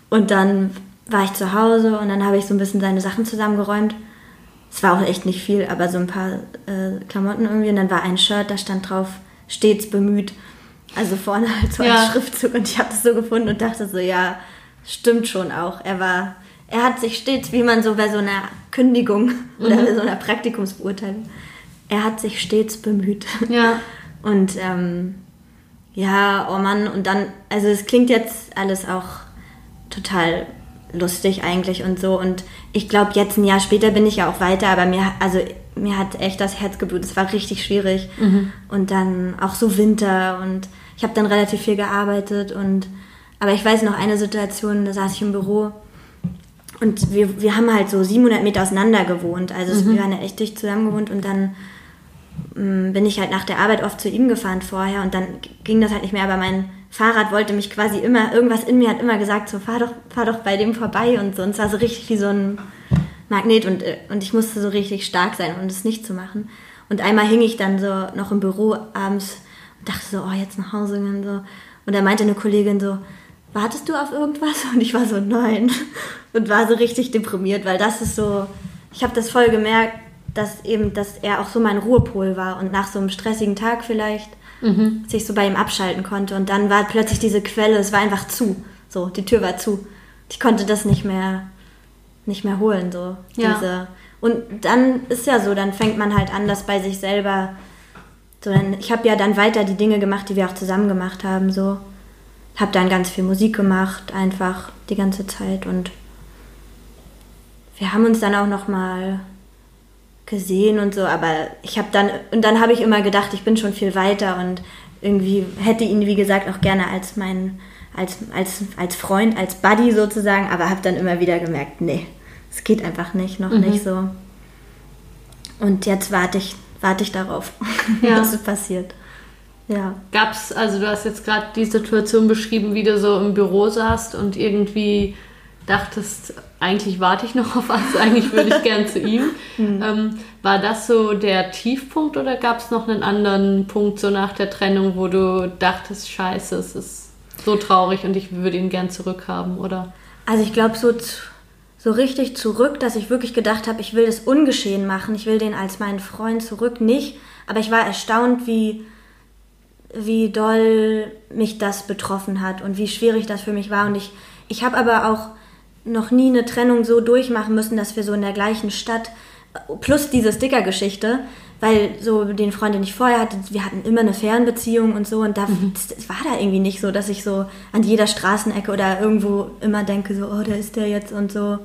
Und dann war ich zu Hause und dann habe ich so ein bisschen seine Sachen zusammengeräumt. Es war auch echt nicht viel, aber so ein paar äh, Klamotten irgendwie. Und dann war ein Shirt, da stand drauf, stets bemüht. Also vorne halt so ja. ein Schriftzug und ich habe das so gefunden und dachte so, ja, stimmt schon auch. Er war, er hat sich stets, wie man so bei so einer Kündigung mhm. oder bei so einer Praktikumsbeurteilung, er hat sich stets bemüht. Ja. Und ähm, ja, oh Mann, und dann, also es klingt jetzt alles auch total lustig eigentlich und so. Und ich glaube, jetzt ein Jahr später bin ich ja auch weiter, aber mir, also mir hat echt das Herz geblutet. Es war richtig schwierig. Mhm. Und dann auch so Winter und ich habe dann relativ viel gearbeitet und aber ich weiß noch eine Situation, da saß ich im Büro und wir, wir haben halt so 700 Meter auseinander gewohnt. Also mhm. wir waren ja echt dicht zusammen gewohnt und dann bin ich halt nach der Arbeit oft zu ihm gefahren vorher und dann ging das halt nicht mehr, aber mein Fahrrad wollte mich quasi immer, irgendwas in mir hat immer gesagt, so fahr doch, fahr doch bei dem vorbei und so. Und es war so richtig wie so ein Magnet und, äh, und ich musste so richtig stark sein, um das nicht zu machen. Und einmal hing ich dann so noch im Büro abends und dachte so, oh, jetzt nach Hause gehen so. Und da meinte eine Kollegin so, wartest du auf irgendwas? Und ich war so, nein. Und war so richtig deprimiert, weil das ist so, ich habe das voll gemerkt, dass eben, dass er auch so mein Ruhepol war und nach so einem stressigen Tag vielleicht mhm. sich so bei ihm abschalten konnte. Und dann war plötzlich diese Quelle, es war einfach zu. So, die Tür war zu. Ich konnte das nicht mehr, nicht mehr holen. So, ja. diese. Und dann ist ja so, dann fängt man halt an, das bei sich selber. So, dann, ich habe ja dann weiter die Dinge gemacht, die wir auch zusammen gemacht haben. So, habe dann ganz viel Musik gemacht, einfach die ganze Zeit und wir haben uns dann auch noch mal gesehen und so, aber ich habe dann, und dann habe ich immer gedacht, ich bin schon viel weiter und irgendwie hätte ihn, wie gesagt, auch gerne als mein, als, als, als Freund, als Buddy sozusagen, aber habe dann immer wieder gemerkt, nee, es geht einfach nicht, noch mhm. nicht so. Und jetzt warte ich, warte ich darauf, ja. dass es passiert. Ja. Gab's, also du hast jetzt gerade die Situation beschrieben, wie du so im Büro saßt und irgendwie dachtest, eigentlich warte ich noch auf was, eigentlich würde ich gern zu ihm. Mhm. Ähm, war das so der Tiefpunkt oder gab es noch einen anderen Punkt so nach der Trennung, wo du dachtest, scheiße, es ist so traurig und ich würde ihn gern zurückhaben, oder? Also ich glaube so, so richtig zurück, dass ich wirklich gedacht habe, ich will das ungeschehen machen, ich will den als meinen Freund zurück nicht, aber ich war erstaunt, wie wie doll mich das betroffen hat und wie schwierig das für mich war und ich ich habe aber auch noch nie eine Trennung so durchmachen müssen, dass wir so in der gleichen Stadt, plus diese Sticker-Geschichte, weil so den Freund, den ich vorher hatte, wir hatten immer eine Fernbeziehung und so und da mhm. das war da irgendwie nicht so, dass ich so an jeder Straßenecke oder irgendwo immer denke, so, oh, da ist der jetzt und so.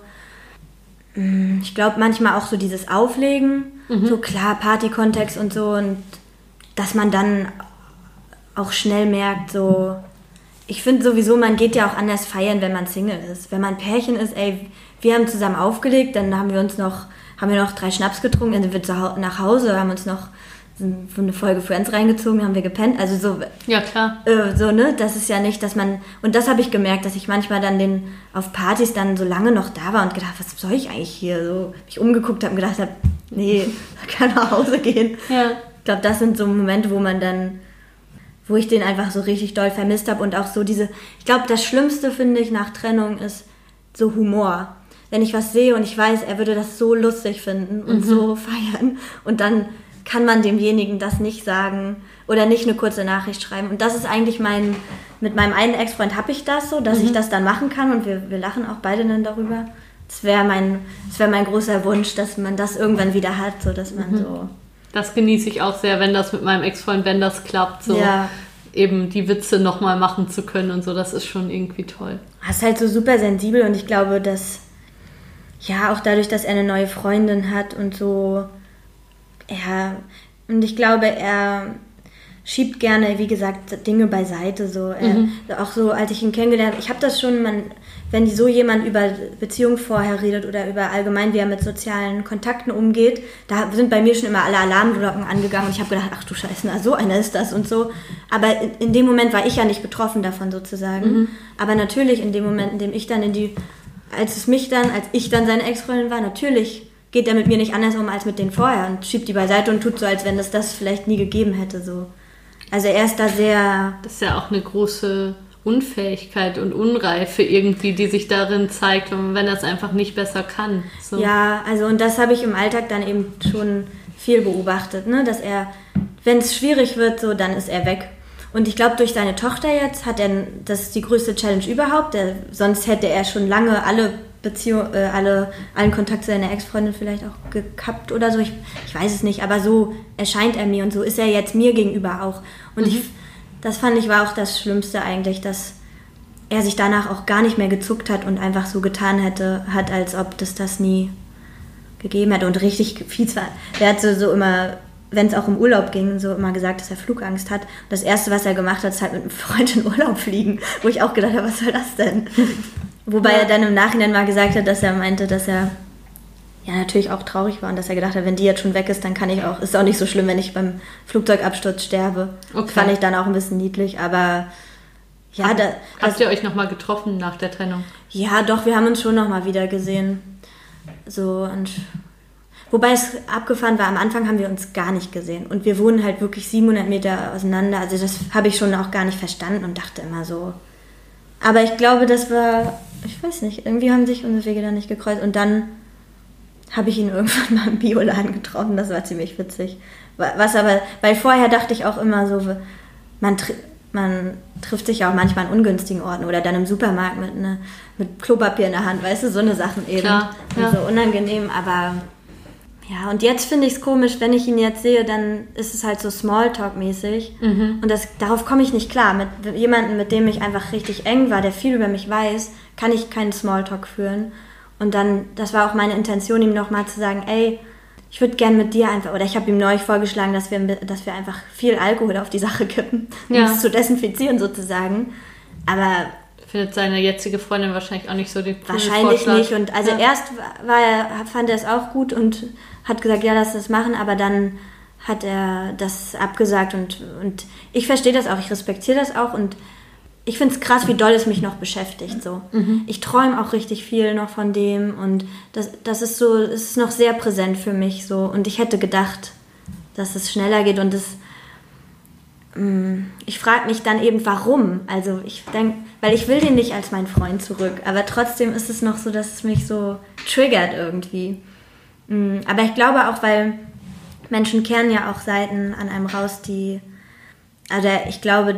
Mm, ich glaube manchmal auch so dieses Auflegen, mhm. so klar, Partykontext und so und dass man dann auch schnell merkt, so, ich finde sowieso, man geht ja auch anders feiern, wenn man Single ist. Wenn man Pärchen ist, ey, wir haben zusammen aufgelegt, dann haben wir uns noch, haben wir noch drei Schnaps getrunken, dann sind wir zu, nach Hause, haben uns noch eine Folge Friends reingezogen, haben wir gepennt. Also so. Ja, klar. Äh, so, ne? Das ist ja nicht, dass man. Und das habe ich gemerkt, dass ich manchmal dann den auf Partys dann so lange noch da war und gedacht, was soll ich eigentlich hier? So, mich umgeguckt habe und gedacht habe, nee, kann nach Hause gehen. Ja. Ich glaube, das sind so Momente, wo man dann wo ich den einfach so richtig doll vermisst habe und auch so diese, ich glaube, das Schlimmste finde ich nach Trennung ist so Humor. Wenn ich was sehe und ich weiß, er würde das so lustig finden und mhm. so feiern und dann kann man demjenigen das nicht sagen oder nicht eine kurze Nachricht schreiben. Und das ist eigentlich mein, mit meinem einen Ex-Freund habe ich das so, dass mhm. ich das dann machen kann und wir, wir lachen auch beide dann darüber. Das wäre mein, wär mein großer Wunsch, dass man das irgendwann wieder hat, so dass man mhm. so das genieße ich auch sehr, wenn das mit meinem Ex-Freund, wenn das klappt, so ja. eben die Witze nochmal machen zu können und so, das ist schon irgendwie toll. Er ist halt so super sensibel und ich glaube, dass, ja, auch dadurch, dass er eine neue Freundin hat und so, ja, und ich glaube, er schiebt gerne, wie gesagt, Dinge beiseite. So. Mhm. Er, auch so, als ich ihn kennengelernt habe, ich habe das schon, man, wenn so jemand über Beziehungen vorher redet oder über allgemein, wie er mit sozialen Kontakten umgeht, da sind bei mir schon immer alle Alarmglocken angegangen und ich habe gedacht, ach du Scheiße, na, so einer ist das und so. Aber in, in dem Moment war ich ja nicht betroffen davon sozusagen. Mhm. Aber natürlich in dem Moment, in dem ich dann in die, als es mich dann, als ich dann seine Ex-Freundin war, natürlich geht er mit mir nicht anders um als mit denen vorher und schiebt die beiseite und tut so, als wenn es das vielleicht nie gegeben hätte. So. Also er ist da sehr. Das ist ja auch eine große Unfähigkeit und Unreife irgendwie, die sich darin zeigt, wenn er es einfach nicht besser kann. So. Ja, also und das habe ich im Alltag dann eben schon viel beobachtet, ne? dass er, wenn es schwierig wird, so dann ist er weg. Und ich glaube, durch seine Tochter jetzt hat er, das ist die größte Challenge überhaupt. Der, sonst hätte er schon lange alle Beziehung, äh, alle, allen Kontakt zu seiner Ex-Freundin vielleicht auch gekappt oder so. Ich, ich weiß es nicht, aber so erscheint er mir und so ist er jetzt mir gegenüber auch. Und mhm. ich, das fand ich war auch das Schlimmste eigentlich, dass er sich danach auch gar nicht mehr gezuckt hat und einfach so getan hätte, hat, als ob das das nie gegeben hätte und richtig viel zwar. Der hat so, so immer, wenn es auch im Urlaub ging, so immer gesagt, dass er Flugangst hat. Und das erste, was er gemacht hat, ist halt mit einem Freund in Urlaub fliegen, wo ich auch gedacht habe, was soll das denn? Wobei ja. er dann im Nachhinein mal gesagt hat, dass er meinte, dass er ja natürlich auch traurig war und dass er gedacht hat, wenn die jetzt schon weg ist, dann kann ich auch, ist auch nicht so schlimm, wenn ich beim Flugzeugabsturz sterbe. Okay. Fand ich dann auch ein bisschen niedlich, aber ja, da, Habt ihr euch nochmal getroffen nach der Trennung? Ja, doch, wir haben uns schon nochmal wieder gesehen. So und Wobei es abgefahren war, am Anfang haben wir uns gar nicht gesehen. Und wir wohnen halt wirklich 700 Meter auseinander. Also das habe ich schon auch gar nicht verstanden und dachte immer so. Aber ich glaube, das war ich weiß nicht, irgendwie haben sich unsere Wege dann nicht gekreuzt. Und dann habe ich ihn irgendwann mal im Bioladen getroffen. Das war ziemlich witzig. Was aber, weil vorher dachte ich auch immer so, man, man trifft sich ja auch manchmal an ungünstigen Orten oder dann im Supermarkt mit, ne, mit Klopapier in der Hand, weißt du, so eine Sachen eben. Klar, ja. So unangenehm, aber ja, und jetzt finde ich es komisch, wenn ich ihn jetzt sehe, dann ist es halt so Smalltalk-mäßig. Mhm. Und das, darauf komme ich nicht klar. Mit jemandem, mit dem ich einfach richtig eng war, der viel über mich weiß, kann ich keinen Smalltalk führen. Und dann, das war auch meine Intention, ihm nochmal zu sagen, ey, ich würde gern mit dir einfach, oder ich habe ihm neulich vorgeschlagen, dass wir, dass wir einfach viel Alkohol auf die Sache kippen, um ja. es zu desinfizieren sozusagen. Aber findet seine jetzige Freundin wahrscheinlich auch nicht so die Wahrscheinlich Vorschlag. nicht. Und also ja. erst war er, fand er es auch gut und hat gesagt, ja, lass das machen, aber dann hat er das abgesagt und, und ich verstehe das auch, ich respektiere das auch und ich finde es krass, wie doll es mich noch beschäftigt. So. Mhm. Ich träume auch richtig viel noch von dem und das, das ist so, es ist noch sehr präsent für mich so. Und ich hätte gedacht, dass es schneller geht und es, mm, ich frage mich dann eben, warum. Also ich denke, weil ich will den nicht als meinen Freund zurück, aber trotzdem ist es noch so, dass es mich so triggert irgendwie. Mm, aber ich glaube auch, weil Menschen kehren ja auch Seiten an einem raus, die, also ich glaube,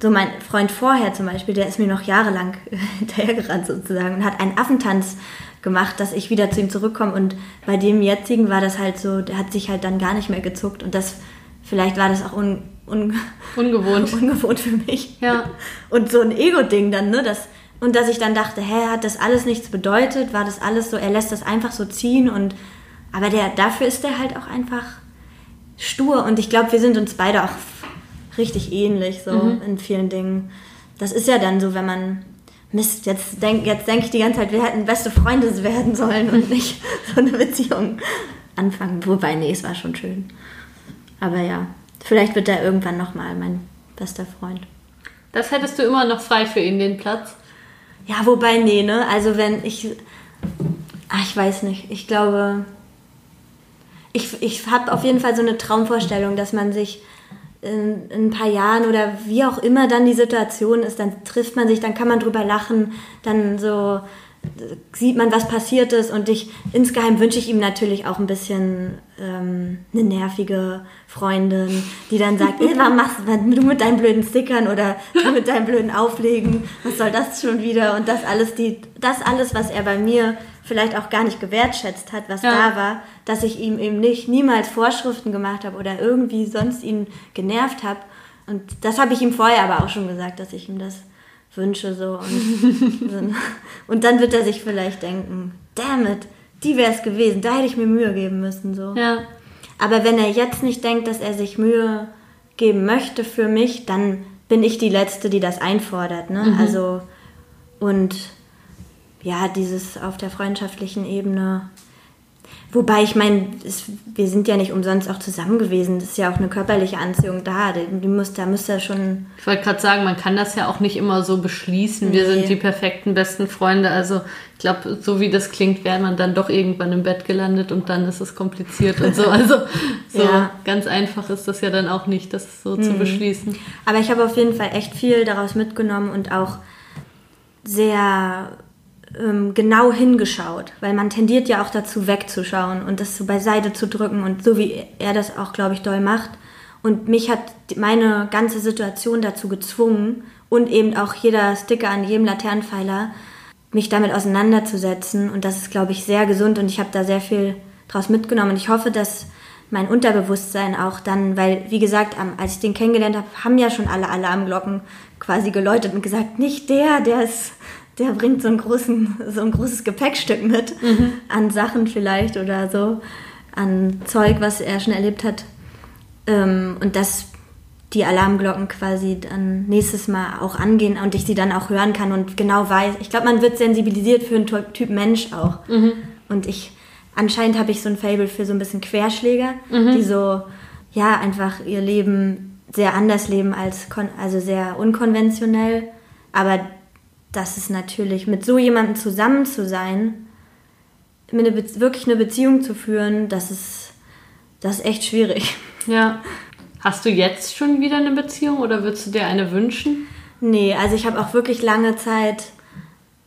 so mein Freund vorher zum Beispiel, der ist mir noch jahrelang hinterhergerannt sozusagen und hat einen Affentanz gemacht, dass ich wieder zu ihm zurückkomme. Und bei dem jetzigen war das halt so, der hat sich halt dann gar nicht mehr gezuckt. Und das, vielleicht war das auch un, un, ungewohnt. ungewohnt für mich. Ja. Und so ein Ego-Ding dann, ne? Das, und dass ich dann dachte, hä, hat das alles nichts bedeutet? War das alles so, er lässt das einfach so ziehen und aber der, dafür ist er halt auch einfach stur. Und ich glaube, wir sind uns beide auch richtig ähnlich, so mhm. in vielen Dingen. Das ist ja dann so, wenn man Mist, jetzt denke jetzt denk ich die ganze Zeit, wir hätten beste Freunde werden sollen und nicht so eine Beziehung anfangen. Wobei, nee, es war schon schön. Aber ja, vielleicht wird er irgendwann nochmal mein bester Freund. Das hättest du immer noch frei für ihn, den Platz? Ja, wobei, nee, ne? Also wenn ich. Ach, ich weiß nicht. Ich glaube. Ich, ich habe auf jeden Fall so eine Traumvorstellung, dass man sich in, in, ein paar Jahren oder wie auch immer dann die Situation ist, dann trifft man sich, dann kann man drüber lachen, dann so sieht man, was passiert ist. Und ich insgeheim wünsche ich ihm natürlich auch ein bisschen ähm, eine nervige Freundin, die dann sagt, ey, was machst du mit deinen blöden Stickern oder mit deinen blöden Auflegen, was soll das schon wieder? Und das alles, die, das alles, was er bei mir vielleicht auch gar nicht gewertschätzt hat, was ja. da war, dass ich ihm eben nicht niemals Vorschriften gemacht habe oder irgendwie sonst ihn genervt habe. Und das habe ich ihm vorher aber auch schon gesagt, dass ich ihm das wünsche so und, und dann wird er sich vielleicht denken, damn it, die wäre es gewesen, da hätte ich mir Mühe geben müssen so. Ja. Aber wenn er jetzt nicht denkt, dass er sich Mühe geben möchte für mich, dann bin ich die Letzte, die das einfordert. Ne? Also, und ja, dieses auf der freundschaftlichen Ebene. Wobei ich meine, wir sind ja nicht umsonst auch zusammen gewesen. Das ist ja auch eine körperliche Anziehung da. Die muss, da müsste ja schon. Ich wollte gerade sagen, man kann das ja auch nicht immer so beschließen. Wir Nee. sind die perfekten besten Freunde. Also ich glaube, so wie das klingt, wäre man dann doch irgendwann im Bett gelandet und dann ist es kompliziert und so. Also so Ja. ganz einfach ist das ja dann auch nicht, das so zu beschließen. Aber ich habe auf jeden Fall echt viel daraus mitgenommen und auch sehr ähm, genau hingeschaut, weil man tendiert ja auch dazu wegzuschauen und das so beiseite zu drücken und so wie er das auch, glaube ich, doll macht. Und mich hat meine ganze Situation dazu gezwungen und eben auch jeder Sticker an jedem Laternenpfeiler, mich damit auseinanderzusetzen. Und das ist, glaube ich, sehr gesund und ich habe da sehr viel draus mitgenommen. Und ich hoffe, dass mein Unterbewusstsein auch dann, weil, wie gesagt, als ich den kennengelernt habe, haben ja schon alle Alarmglocken quasi geläutet und gesagt, nicht der, der ist, der bringt so, einen großen, so ein großes Gepäckstück mit an Sachen vielleicht oder so, an Zeug, was er schon erlebt hat. Ähm, und dass die Alarmglocken quasi dann nächstes Mal auch angehen und ich sie dann auch hören kann und genau weiß. Ich glaube, man wird sensibilisiert für einen Ty- Typ Mensch auch. Und ich, anscheinend habe ich so ein Fable für so ein bisschen Querschläger, die so, ja, einfach ihr Leben sehr anders leben als, also sehr unkonventionell. Aber das ist natürlich, mit so jemandem zusammen zu sein, mit eine wirklich eine Beziehung zu führen, das ist, das ist echt schwierig. Ja. Hast du jetzt schon wieder eine Beziehung oder würdest du dir eine wünschen? Nee, also ich habe auch wirklich lange Zeit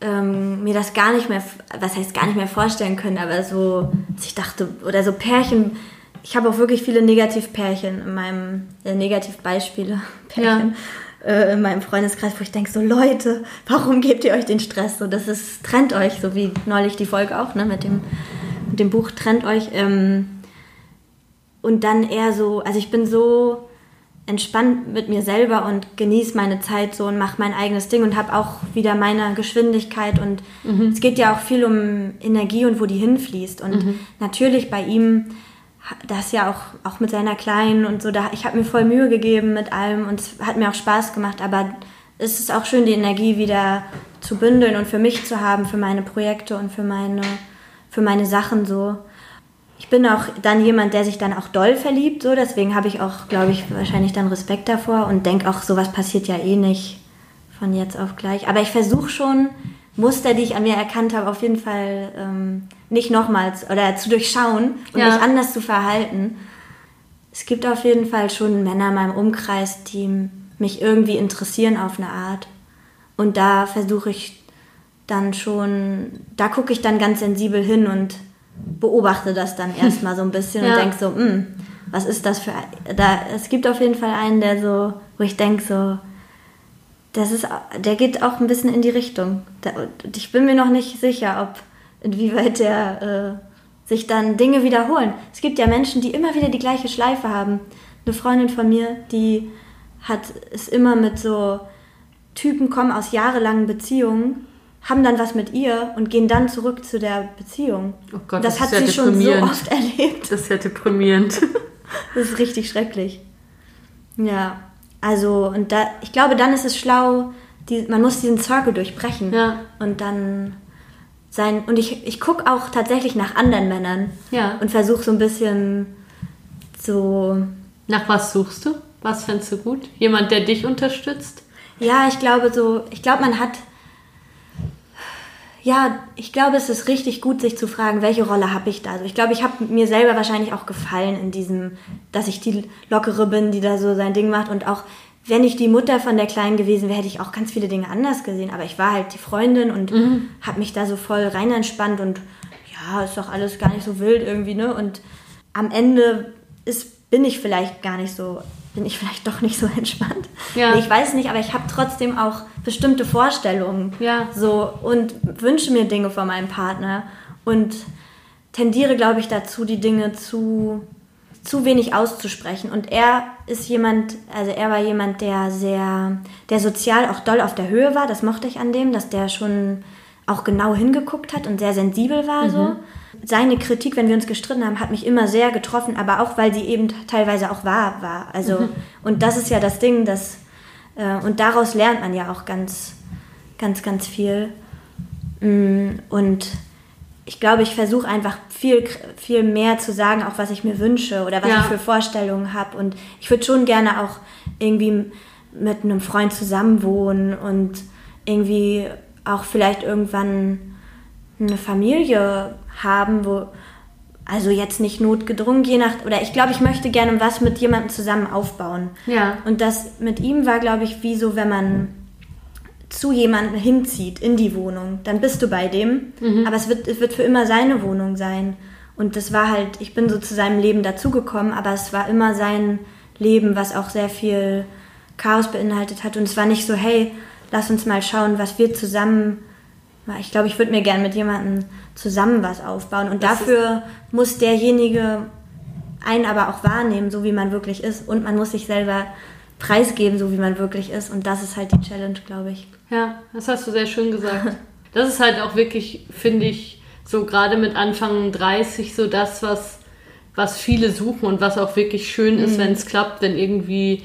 ähm, mir das gar nicht mehr, was heißt gar nicht mehr vorstellen können, aber so, dass ich dachte, oder so Pärchen, ich habe auch wirklich viele Negativpärchen in meinem, äh, Negativbeispiele, Pärchen, äh, in meinem Freundeskreis, wo ich denke, so Leute, warum gebt ihr euch den Stress? So, das ist, trennt euch, so wie neulich die Folge auch, ne, mit dem, mit dem Buch Trennt euch. Ähm, und dann eher so, also ich bin so entspannt mit mir selber und genieße meine Zeit so und mache mein eigenes Ding und habe auch wieder meine Geschwindigkeit und es geht ja auch viel um Energie und wo die hinfließt und natürlich bei ihm das ja auch auch mit seiner kleinen und so da ich habe mir voll Mühe gegeben mit allem und es hat mir auch Spaß gemacht aber es ist auch schön die Energie wieder zu bündeln und für mich zu haben für meine Projekte und für meine für meine Sachen so ich bin auch dann jemand, der sich dann auch doll verliebt, so deswegen habe ich auch, glaube ich, wahrscheinlich dann Respekt davor und denke auch, sowas passiert ja eh nicht von jetzt auf gleich. Aber ich versuche schon Muster, die ich an mir erkannt habe, auf jeden Fall ähm, nicht nochmals oder zu durchschauen und Ja. mich anders zu verhalten. Es gibt auf jeden Fall schon Männer in meinem Umkreis, die mich irgendwie interessieren auf eine Art. Und da versuche ich dann schon, da gucke ich dann ganz sensibel hin und beobachte das dann erstmal so ein bisschen Ja. und denke so, "Hm, was ist das für ein, da es gibt auf jeden Fall einen, der so, wo ich denke so, das ist, der geht auch ein bisschen in die Richtung. Und ich bin mir noch nicht sicher, ob inwieweit der äh, sich dann Dinge wiederholen. Es gibt ja Menschen, die immer wieder die gleiche Schleife haben. Eine Freundin von mir, die hat es immer mit so Typen kommen aus jahrelangen Beziehungen, haben dann was mit ihr und gehen dann zurück zu der Beziehung. Oh Gott, das, das hat ja sie schon so oft erlebt. Das ist ja deprimierend. Das ist richtig schrecklich. Ja, also und da, ich glaube, dann ist es schlau, die, man muss diesen Circle durchbrechen Ja. und dann sein. Und ich, ich gucke auch tatsächlich nach anderen Männern Ja. und versuche so ein bisschen so. Nach was suchst du? Was fändest du gut? Jemand, der dich unterstützt? Ja, ich glaube so, ich glaube, man hat. Ja, ich glaube, es ist richtig gut, sich zu fragen, welche Rolle habe ich da? Also ich glaube, ich habe mir selber wahrscheinlich auch gefallen in diesem, dass ich die Lockere bin, die da so sein Ding macht. Und auch, wenn ich die Mutter von der Kleinen gewesen wäre, hätte ich auch ganz viele Dinge anders gesehen. Aber ich war halt die Freundin und habe mich da so voll rein entspannt und ja, ist doch alles gar nicht so wild irgendwie, ne? Und am Ende ist, bin ich vielleicht gar nicht so, bin ich vielleicht doch nicht so entspannt. Ja. Nee, ich weiß nicht, aber ich habe trotzdem auch bestimmte Vorstellungen. Ja. So und wünsche mir Dinge von meinem Partner und tendiere, glaube ich, dazu, die Dinge zu zu wenig auszusprechen. Und er ist jemand, also er war jemand, der sehr, der sozial auch doll auf der Höhe war. Das mochte ich an dem, dass der schon auch genau hingeguckt hat und sehr sensibel war so. seine Kritik, wenn wir uns gestritten haben, hat mich immer sehr getroffen, aber auch, weil sie eben teilweise auch wahr war. Also, mhm. und das ist ja das Ding, dass, äh, und daraus lernt man ja auch ganz, ganz, ganz viel. Mm, und ich glaube, ich versuche einfach viel, viel mehr zu sagen, auch was ich mir wünsche oder was ja. ich für Vorstellungen habe. Und ich würde schon gerne auch irgendwie mit einem Freund zusammenwohnen und irgendwie auch vielleicht irgendwann eine Familie haben, wo, also jetzt nicht notgedrungen, je nach, oder ich glaube, ich möchte gerne was mit jemandem zusammen aufbauen. Ja. Und das mit ihm war, glaube ich, wie so, wenn man zu jemandem hinzieht in die Wohnung, dann bist du bei dem, mhm. aber es wird, es wird für immer seine Wohnung sein. Und das war halt, ich bin so zu seinem Leben dazugekommen, aber es war immer sein Leben, was auch sehr viel Chaos beinhaltet hat. Und es war nicht so, hey, lass uns mal schauen, was wir zusammen. Ich glaube, ich würde mir gerne mit jemandem zusammen was aufbauen. Und das dafür muss derjenige einen aber auch wahrnehmen, so wie man wirklich ist. Und man muss sich selber preisgeben, so wie man wirklich ist. Und das ist halt die Challenge, glaube ich. Ja, das hast du sehr schön gesagt. Das ist halt auch wirklich, finde ich, so gerade mit Anfang 30 so das, was, was viele suchen und was auch wirklich schön ist, mhm. wenn es klappt, wenn irgendwie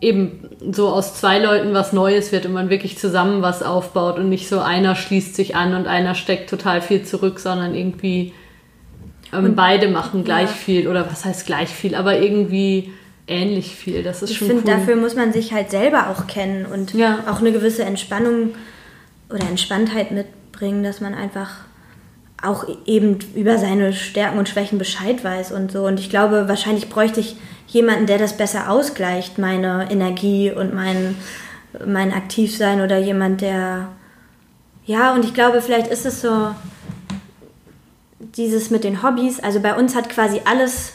eben so aus zwei Leuten was Neues wird und man wirklich zusammen was aufbaut und nicht so einer schließt sich an und einer steckt total viel zurück, sondern irgendwie ähm, beide machen gleich ja. viel oder was heißt gleich viel, aber irgendwie ähnlich viel. Das ist ich schon Ich finde, cool. dafür muss man sich halt selber auch kennen und ja. auch eine gewisse Entspannung oder Entspanntheit mitbringen, dass man einfach auch eben über seine Stärken und Schwächen Bescheid weiß und so. Und ich glaube, wahrscheinlich bräuchte ich jemanden, der das besser ausgleicht, meine Energie und mein, mein Aktivsein oder jemand, der. Ja, und ich glaube, vielleicht ist es so dieses mit den Hobbys. Also bei uns hat quasi alles.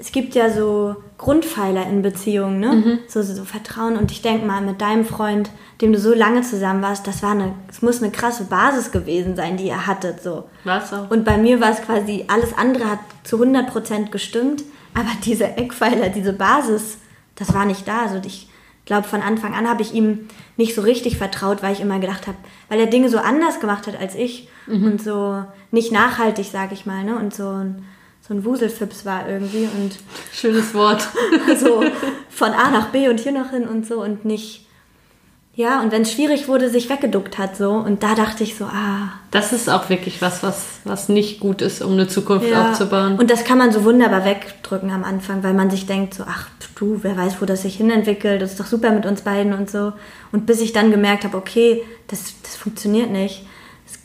Es gibt ja so Grundpfeiler in Beziehungen, ne? Mhm. So, so, so, Vertrauen. Und ich denke mal, mit deinem Freund, dem du so lange zusammen warst, das war eine, es muss eine krasse Basis gewesen sein, die ihr hattet, so. Was auch. Und bei mir war es quasi, alles andere hat zu 100% gestimmt, aber diese Eckpfeiler, diese Basis, das war nicht da. Also ich glaube, von Anfang an habe ich ihm nicht so richtig vertraut, weil ich immer gedacht habe, weil er Dinge so anders gemacht hat als ich mhm. und so nicht nachhaltig, sage ich mal, ne? Und so ein so ein Wuselfips war irgendwie und schönes Wort. so von A nach B und hier noch hin und so und nicht ja, und wenn es schwierig wurde, sich weggeduckt hat so und da dachte ich so, ah, das ist auch wirklich was, was was nicht gut ist, um eine Zukunft ja. aufzubauen. Und das kann man so wunderbar wegdrücken am Anfang, weil man sich denkt so, ach, du, wer weiß, wo das sich hinentwickelt, das ist doch super mit uns beiden und so und bis ich dann gemerkt habe, okay, das das funktioniert nicht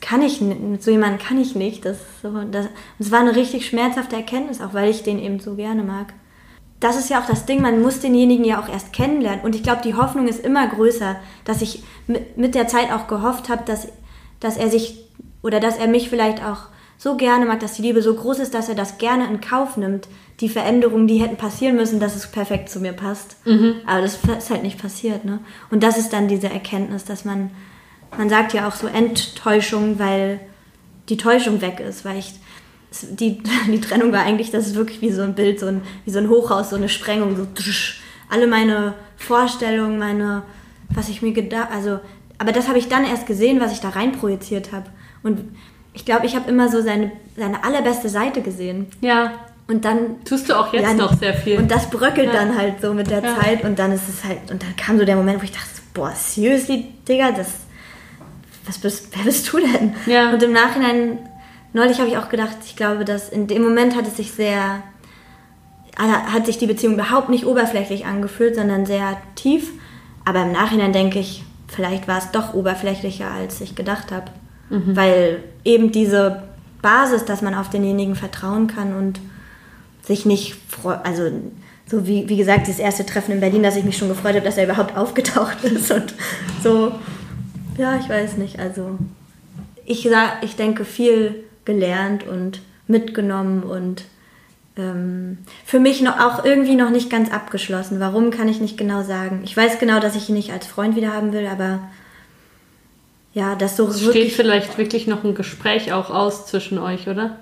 kann ich mit so jemandem kann ich nicht. Das, so, das, das war eine richtig schmerzhafte Erkenntnis, auch weil ich den eben so gerne mag. Das ist ja auch das Ding, man muss denjenigen ja auch erst kennenlernen. Und ich glaube, die Hoffnung ist immer größer, dass ich mit der Zeit auch gehofft habe, dass, dass er sich oder dass er mich vielleicht auch so gerne mag, dass die Liebe so groß ist, dass er das gerne in Kauf nimmt. Die Veränderungen, die hätten passieren müssen, dass es perfekt zu mir passt. Mhm. Aber das ist halt nicht passiert. Ne? Und das ist dann diese Erkenntnis, dass man man sagt ja auch so Enttäuschung, weil die Täuschung weg ist, weil ich die, die Trennung war eigentlich, das ist wirklich wie so ein Bild, so ein, wie so ein Hochhaus, so eine Sprengung, so tsch, alle meine Vorstellungen, meine, was ich mir gedacht, also, aber das habe ich dann erst gesehen, was ich da rein projiziert habe. Und ich glaube, ich habe immer so seine, seine allerbeste Seite gesehen. Ja. Und dann. Tust du auch jetzt ja, noch sehr viel. Und das bröckelt ja. dann halt so mit der ja. Zeit und dann ist es halt, und dann kam so der Moment, wo ich dachte, boah, seriously, Digga, das was bist, wer bist du denn? Ja. Und im Nachhinein, neulich habe ich auch gedacht, ich glaube, dass in dem Moment hat es sich sehr, hat sich die Beziehung überhaupt nicht oberflächlich angefühlt, sondern sehr tief. Aber im Nachhinein denke ich, vielleicht war es doch oberflächlicher, als ich gedacht habe. Mhm. Weil eben diese Basis, dass man auf denjenigen vertrauen kann und sich nicht freut, also so wie, wie gesagt, dieses erste Treffen in Berlin, dass ich mich schon gefreut habe, dass er überhaupt aufgetaucht ist und so ja, ich weiß nicht. Also ich, sag, ich denke viel gelernt und mitgenommen und ähm, für mich noch, auch irgendwie noch nicht ganz abgeschlossen. Warum kann ich nicht genau sagen. Ich weiß genau, dass ich ihn nicht als Freund wieder haben will, aber ja, das so es steht vielleicht wirklich noch ein Gespräch auch aus zwischen euch, oder?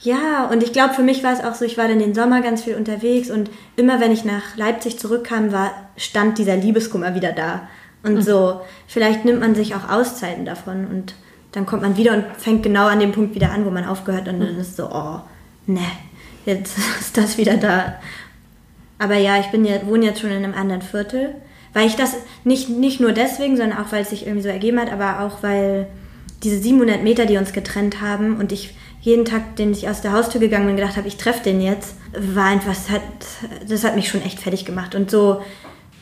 Ja, und ich glaube, für mich war es auch so, ich war dann den Sommer ganz viel unterwegs und immer wenn ich nach Leipzig zurückkam, war, stand dieser Liebeskummer wieder da. Und mhm. so, vielleicht nimmt man sich auch Auszeiten davon. Und dann kommt man wieder und fängt genau an dem Punkt wieder an, wo man aufgehört und dann ist so, oh, ne, jetzt ist das wieder da. Aber ja, ich bin ja, wohne jetzt schon in einem anderen Viertel, weil ich das nicht, nicht nur deswegen, sondern auch, weil es sich irgendwie so ergeben hat, aber auch, weil diese 700 Meter, die uns getrennt haben und ich jeden Tag, den ich aus der Haustür gegangen bin, gedacht habe, ich treffe den jetzt, war einfach, das hat, das hat mich schon echt fertig gemacht. Und so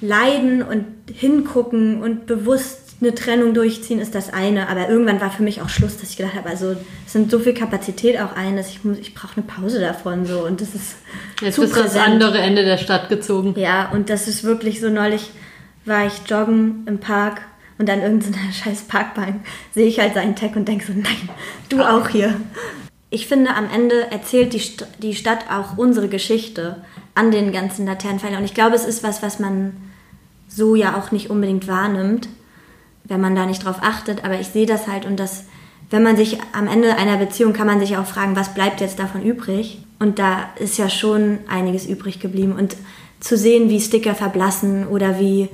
leiden und hingucken und bewusst eine Trennung durchziehen ist das eine, aber irgendwann war für mich auch Schluss, dass ich gedacht habe, also es sind so viel Kapazität auch ein, dass ich muss, ich brauche eine Pause davon so und das ist jetzt ist das andere Ende der Stadt gezogen. Ja, und das ist wirklich so neulich war ich joggen im Park und an irgendeiner scheiß Parkbank sehe ich halt seinen Tag und denke so, nein, du auch hier. Ich finde, am Ende erzählt die, St die Stadt auch unsere Geschichte an den ganzen Laternenpfeilern. Und ich glaube, es ist was, was man so ja auch nicht unbedingt wahrnimmt wenn man da nicht drauf achtet. Aber ich sehe das halt und das, wenn man sich am Ende einer Beziehung kann man sich auch fragen, was bleibt jetzt davon übrig? Und da ist ja schon einiges übrig geblieben. Und zu sehen, wie Sticker verblassen oder wie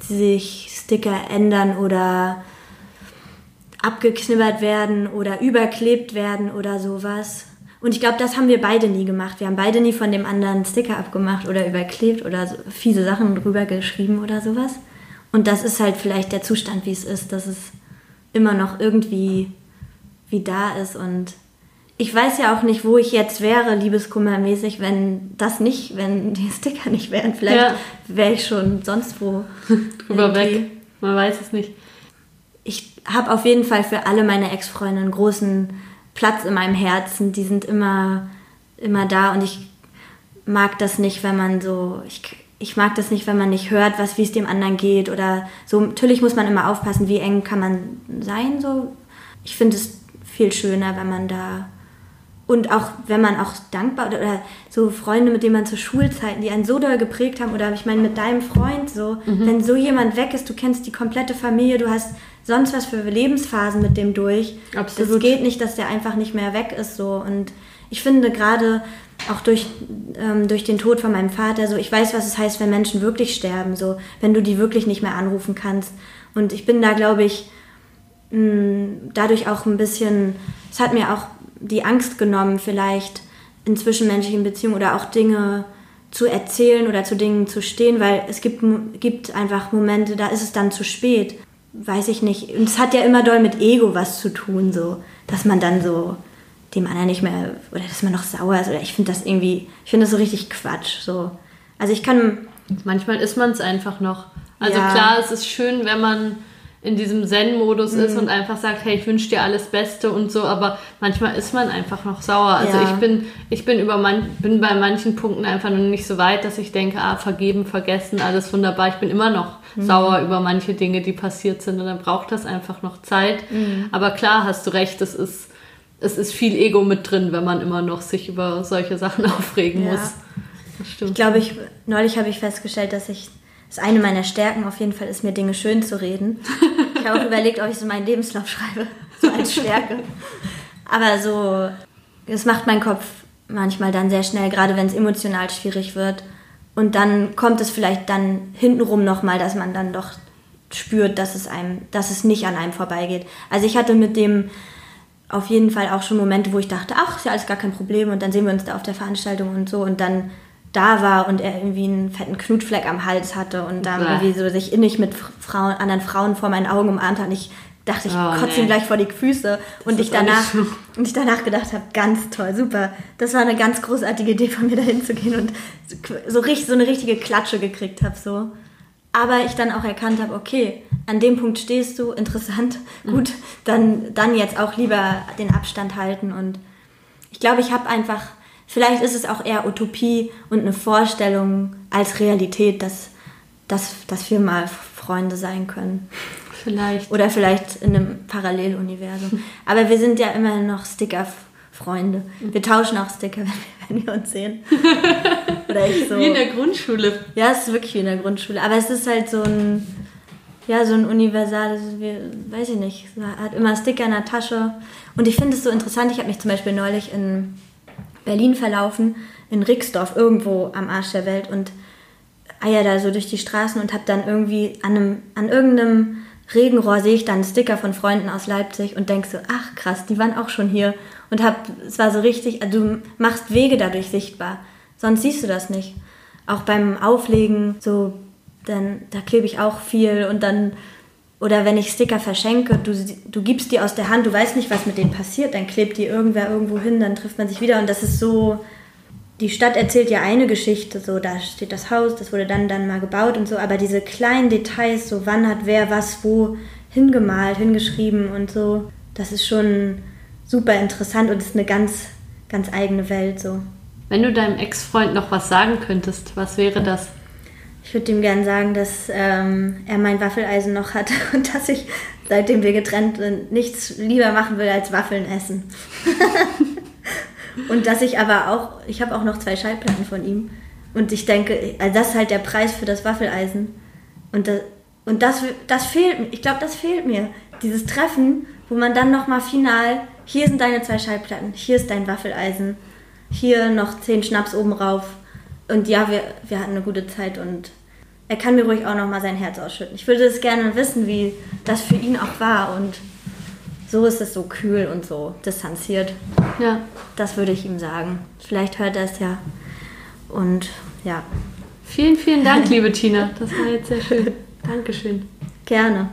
sich Sticker ändern oder abgeknibbert werden oder überklebt werden oder sowas. Und ich glaube, das haben wir beide nie gemacht. Wir haben beide nie von dem anderen Sticker abgemacht oder überklebt oder so fiese Sachen drüber geschrieben oder sowas. Und das ist halt vielleicht der Zustand, wie es ist, dass es immer noch irgendwie wie da ist. Und ich weiß ja auch nicht, wo ich jetzt wäre, liebeskummermäßig, wenn das nicht, wenn die Sticker nicht wären. Vielleicht ja. wäre ich schon sonst wo. Drüber weg. Man weiß es nicht. Ich habe auf jeden Fall für alle meine Ex-Freunde einen großen Platz in meinem Herzen. Die sind immer, immer da und ich mag das nicht, wenn man so. Ich, ich mag das nicht, wenn man nicht hört, was wie es dem anderen geht oder so. Natürlich muss man immer aufpassen, wie eng kann man sein. So, ich finde es viel schöner, wenn man da und auch wenn man auch dankbar oder, oder, so Freunde, mit denen man zur Schulzeiten, die einen so doll geprägt haben oder ich meine mit deinem Freund so, mhm. wenn so jemand weg ist, du kennst die komplette Familie, du hast sonst was für Lebensphasen mit dem durch. Absolut. Es geht nicht, dass der einfach nicht mehr weg ist so und ich finde gerade auch durch, ähm, durch den Tod von meinem Vater, so ich weiß, was es heißt, wenn Menschen wirklich sterben, so wenn du die wirklich nicht mehr anrufen kannst. Und ich bin da, glaube ich, mh, dadurch auch ein bisschen, es hat mir auch die Angst genommen, vielleicht in zwischenmenschlichen Beziehungen oder auch Dinge zu erzählen oder zu Dingen zu stehen, weil es gibt, gibt einfach Momente, da ist es dann zu spät. Weiß ich nicht. Und es hat ja immer doll mit Ego was zu tun, so, dass man dann so dem anderen nicht mehr, oder dass man noch sauer ist, oder ich finde das irgendwie, ich finde das so richtig Quatsch, so. Also ich kann... Manchmal ist man es einfach noch. Also ja. klar, es ist schön, wenn man in diesem Zen-Modus mhm. ist und einfach sagt, hey, ich wünsche dir alles Beste und so, aber manchmal ist man einfach noch sauer. Also ja. ich bin, ich bin über man, bin bei manchen Punkten einfach noch nicht so weit, dass ich denke, ah, vergeben, vergessen, alles wunderbar. Ich bin immer noch mhm. sauer über manche Dinge, die passiert sind und dann braucht das einfach noch Zeit. Mhm. Aber klar, hast du recht, es ist es ist viel Ego mit drin, wenn man immer noch sich über solche Sachen aufregen ja. muss. Das stimmt. Ich glaube, ich, neulich habe ich festgestellt, dass ich das eine meiner Stärken auf jeden Fall ist, mir Dinge schön zu reden. Ich habe auch überlegt, ob ich so meinen Lebenslauf schreibe, so als Stärke. Aber so, es macht meinen Kopf manchmal dann sehr schnell, gerade wenn es emotional schwierig wird. Und dann kommt es vielleicht dann hintenrum nochmal, dass man dann doch spürt, dass es einem, dass es nicht an einem vorbeigeht. Also ich hatte mit dem auf jeden Fall auch schon Momente, wo ich dachte, ach, ist ja alles gar kein Problem und dann sehen wir uns da auf der Veranstaltung und so und dann da war und er irgendwie einen fetten Knutfleck am Hals hatte und dann ja. irgendwie so sich innig mit Frauen, anderen Frauen vor meinen Augen umarmt hat und ich dachte, ich oh, kotze nee. ihm gleich vor die Füße und ich, danach, und ich danach gedacht habe, ganz toll, super. Das war eine ganz großartige Idee von mir, da hinzugehen und so, richtig, so eine richtige Klatsche gekriegt habe. So. Aber ich dann auch erkannt habe, okay, an dem Punkt stehst du, interessant, mhm. gut, dann, dann jetzt auch lieber den Abstand halten. Und ich glaube, ich habe einfach, vielleicht ist es auch eher Utopie und eine Vorstellung als Realität, dass, dass, dass wir mal Freunde sein können. Vielleicht. Oder vielleicht in einem Paralleluniversum. Aber wir sind ja immer noch Sticker-Freunde. Wir tauschen auch Sticker, wenn wir, wenn wir uns sehen. Oder ich so. Wie in der Grundschule. Ja, es ist wirklich wie in der Grundschule. Aber es ist halt so ein, ja, so ein universales, weiß ich nicht, hat immer Sticker in der Tasche. Und ich finde es so interessant, ich habe mich zum Beispiel neulich in Berlin verlaufen, in Rixdorf, irgendwo am Arsch der Welt und eier da so durch die Straßen und habe dann irgendwie an, einem, an irgendeinem Regenrohr sehe ich dann Sticker von Freunden aus Leipzig und denke so, ach krass, die waren auch schon hier. Und hab, es war so richtig, also du machst Wege dadurch sichtbar. Sonst siehst du das nicht. Auch beim Auflegen, so, dann, da klebe ich auch viel und dann, oder wenn ich Sticker verschenke, du, du gibst die aus der Hand, du weißt nicht, was mit denen passiert, dann klebt die irgendwer irgendwo hin, dann trifft man sich wieder und das ist so, die Stadt erzählt ja eine Geschichte, so da steht das Haus, das wurde dann dann mal gebaut und so, aber diese kleinen Details, so wann hat wer was wo hingemalt, hingeschrieben und so, das ist schon super interessant und ist eine ganz ganz eigene Welt so. Wenn du deinem Ex-Freund noch was sagen könntest, was wäre das? Ich würde ihm gerne sagen, dass ähm, er mein Waffeleisen noch hat und dass ich, seitdem wir getrennt sind, nichts lieber machen will als Waffeln essen. Und dass ich aber auch, ich habe auch noch zwei Schallplatten von ihm. Und ich denke, also das ist halt der Preis für das Waffeleisen. Und das, und das, das fehlt mir. Ich glaube, das fehlt mir. Dieses Treffen, wo man dann nochmal final, hier sind deine zwei Schallplatten, hier ist dein Waffeleisen, hier noch zehn Schnaps oben rauf. Und ja, wir, wir hatten eine gute Zeit und er kann mir ruhig auch nochmal sein Herz ausschütten. Ich würde es gerne wissen, wie das für ihn auch war und so ist es so kühl und so distanziert. Ja. Das würde ich ihm sagen. Vielleicht hört er es ja. Und ja. Vielen, vielen Dank, liebe Tina. Das war jetzt sehr schön. Dankeschön. Gerne.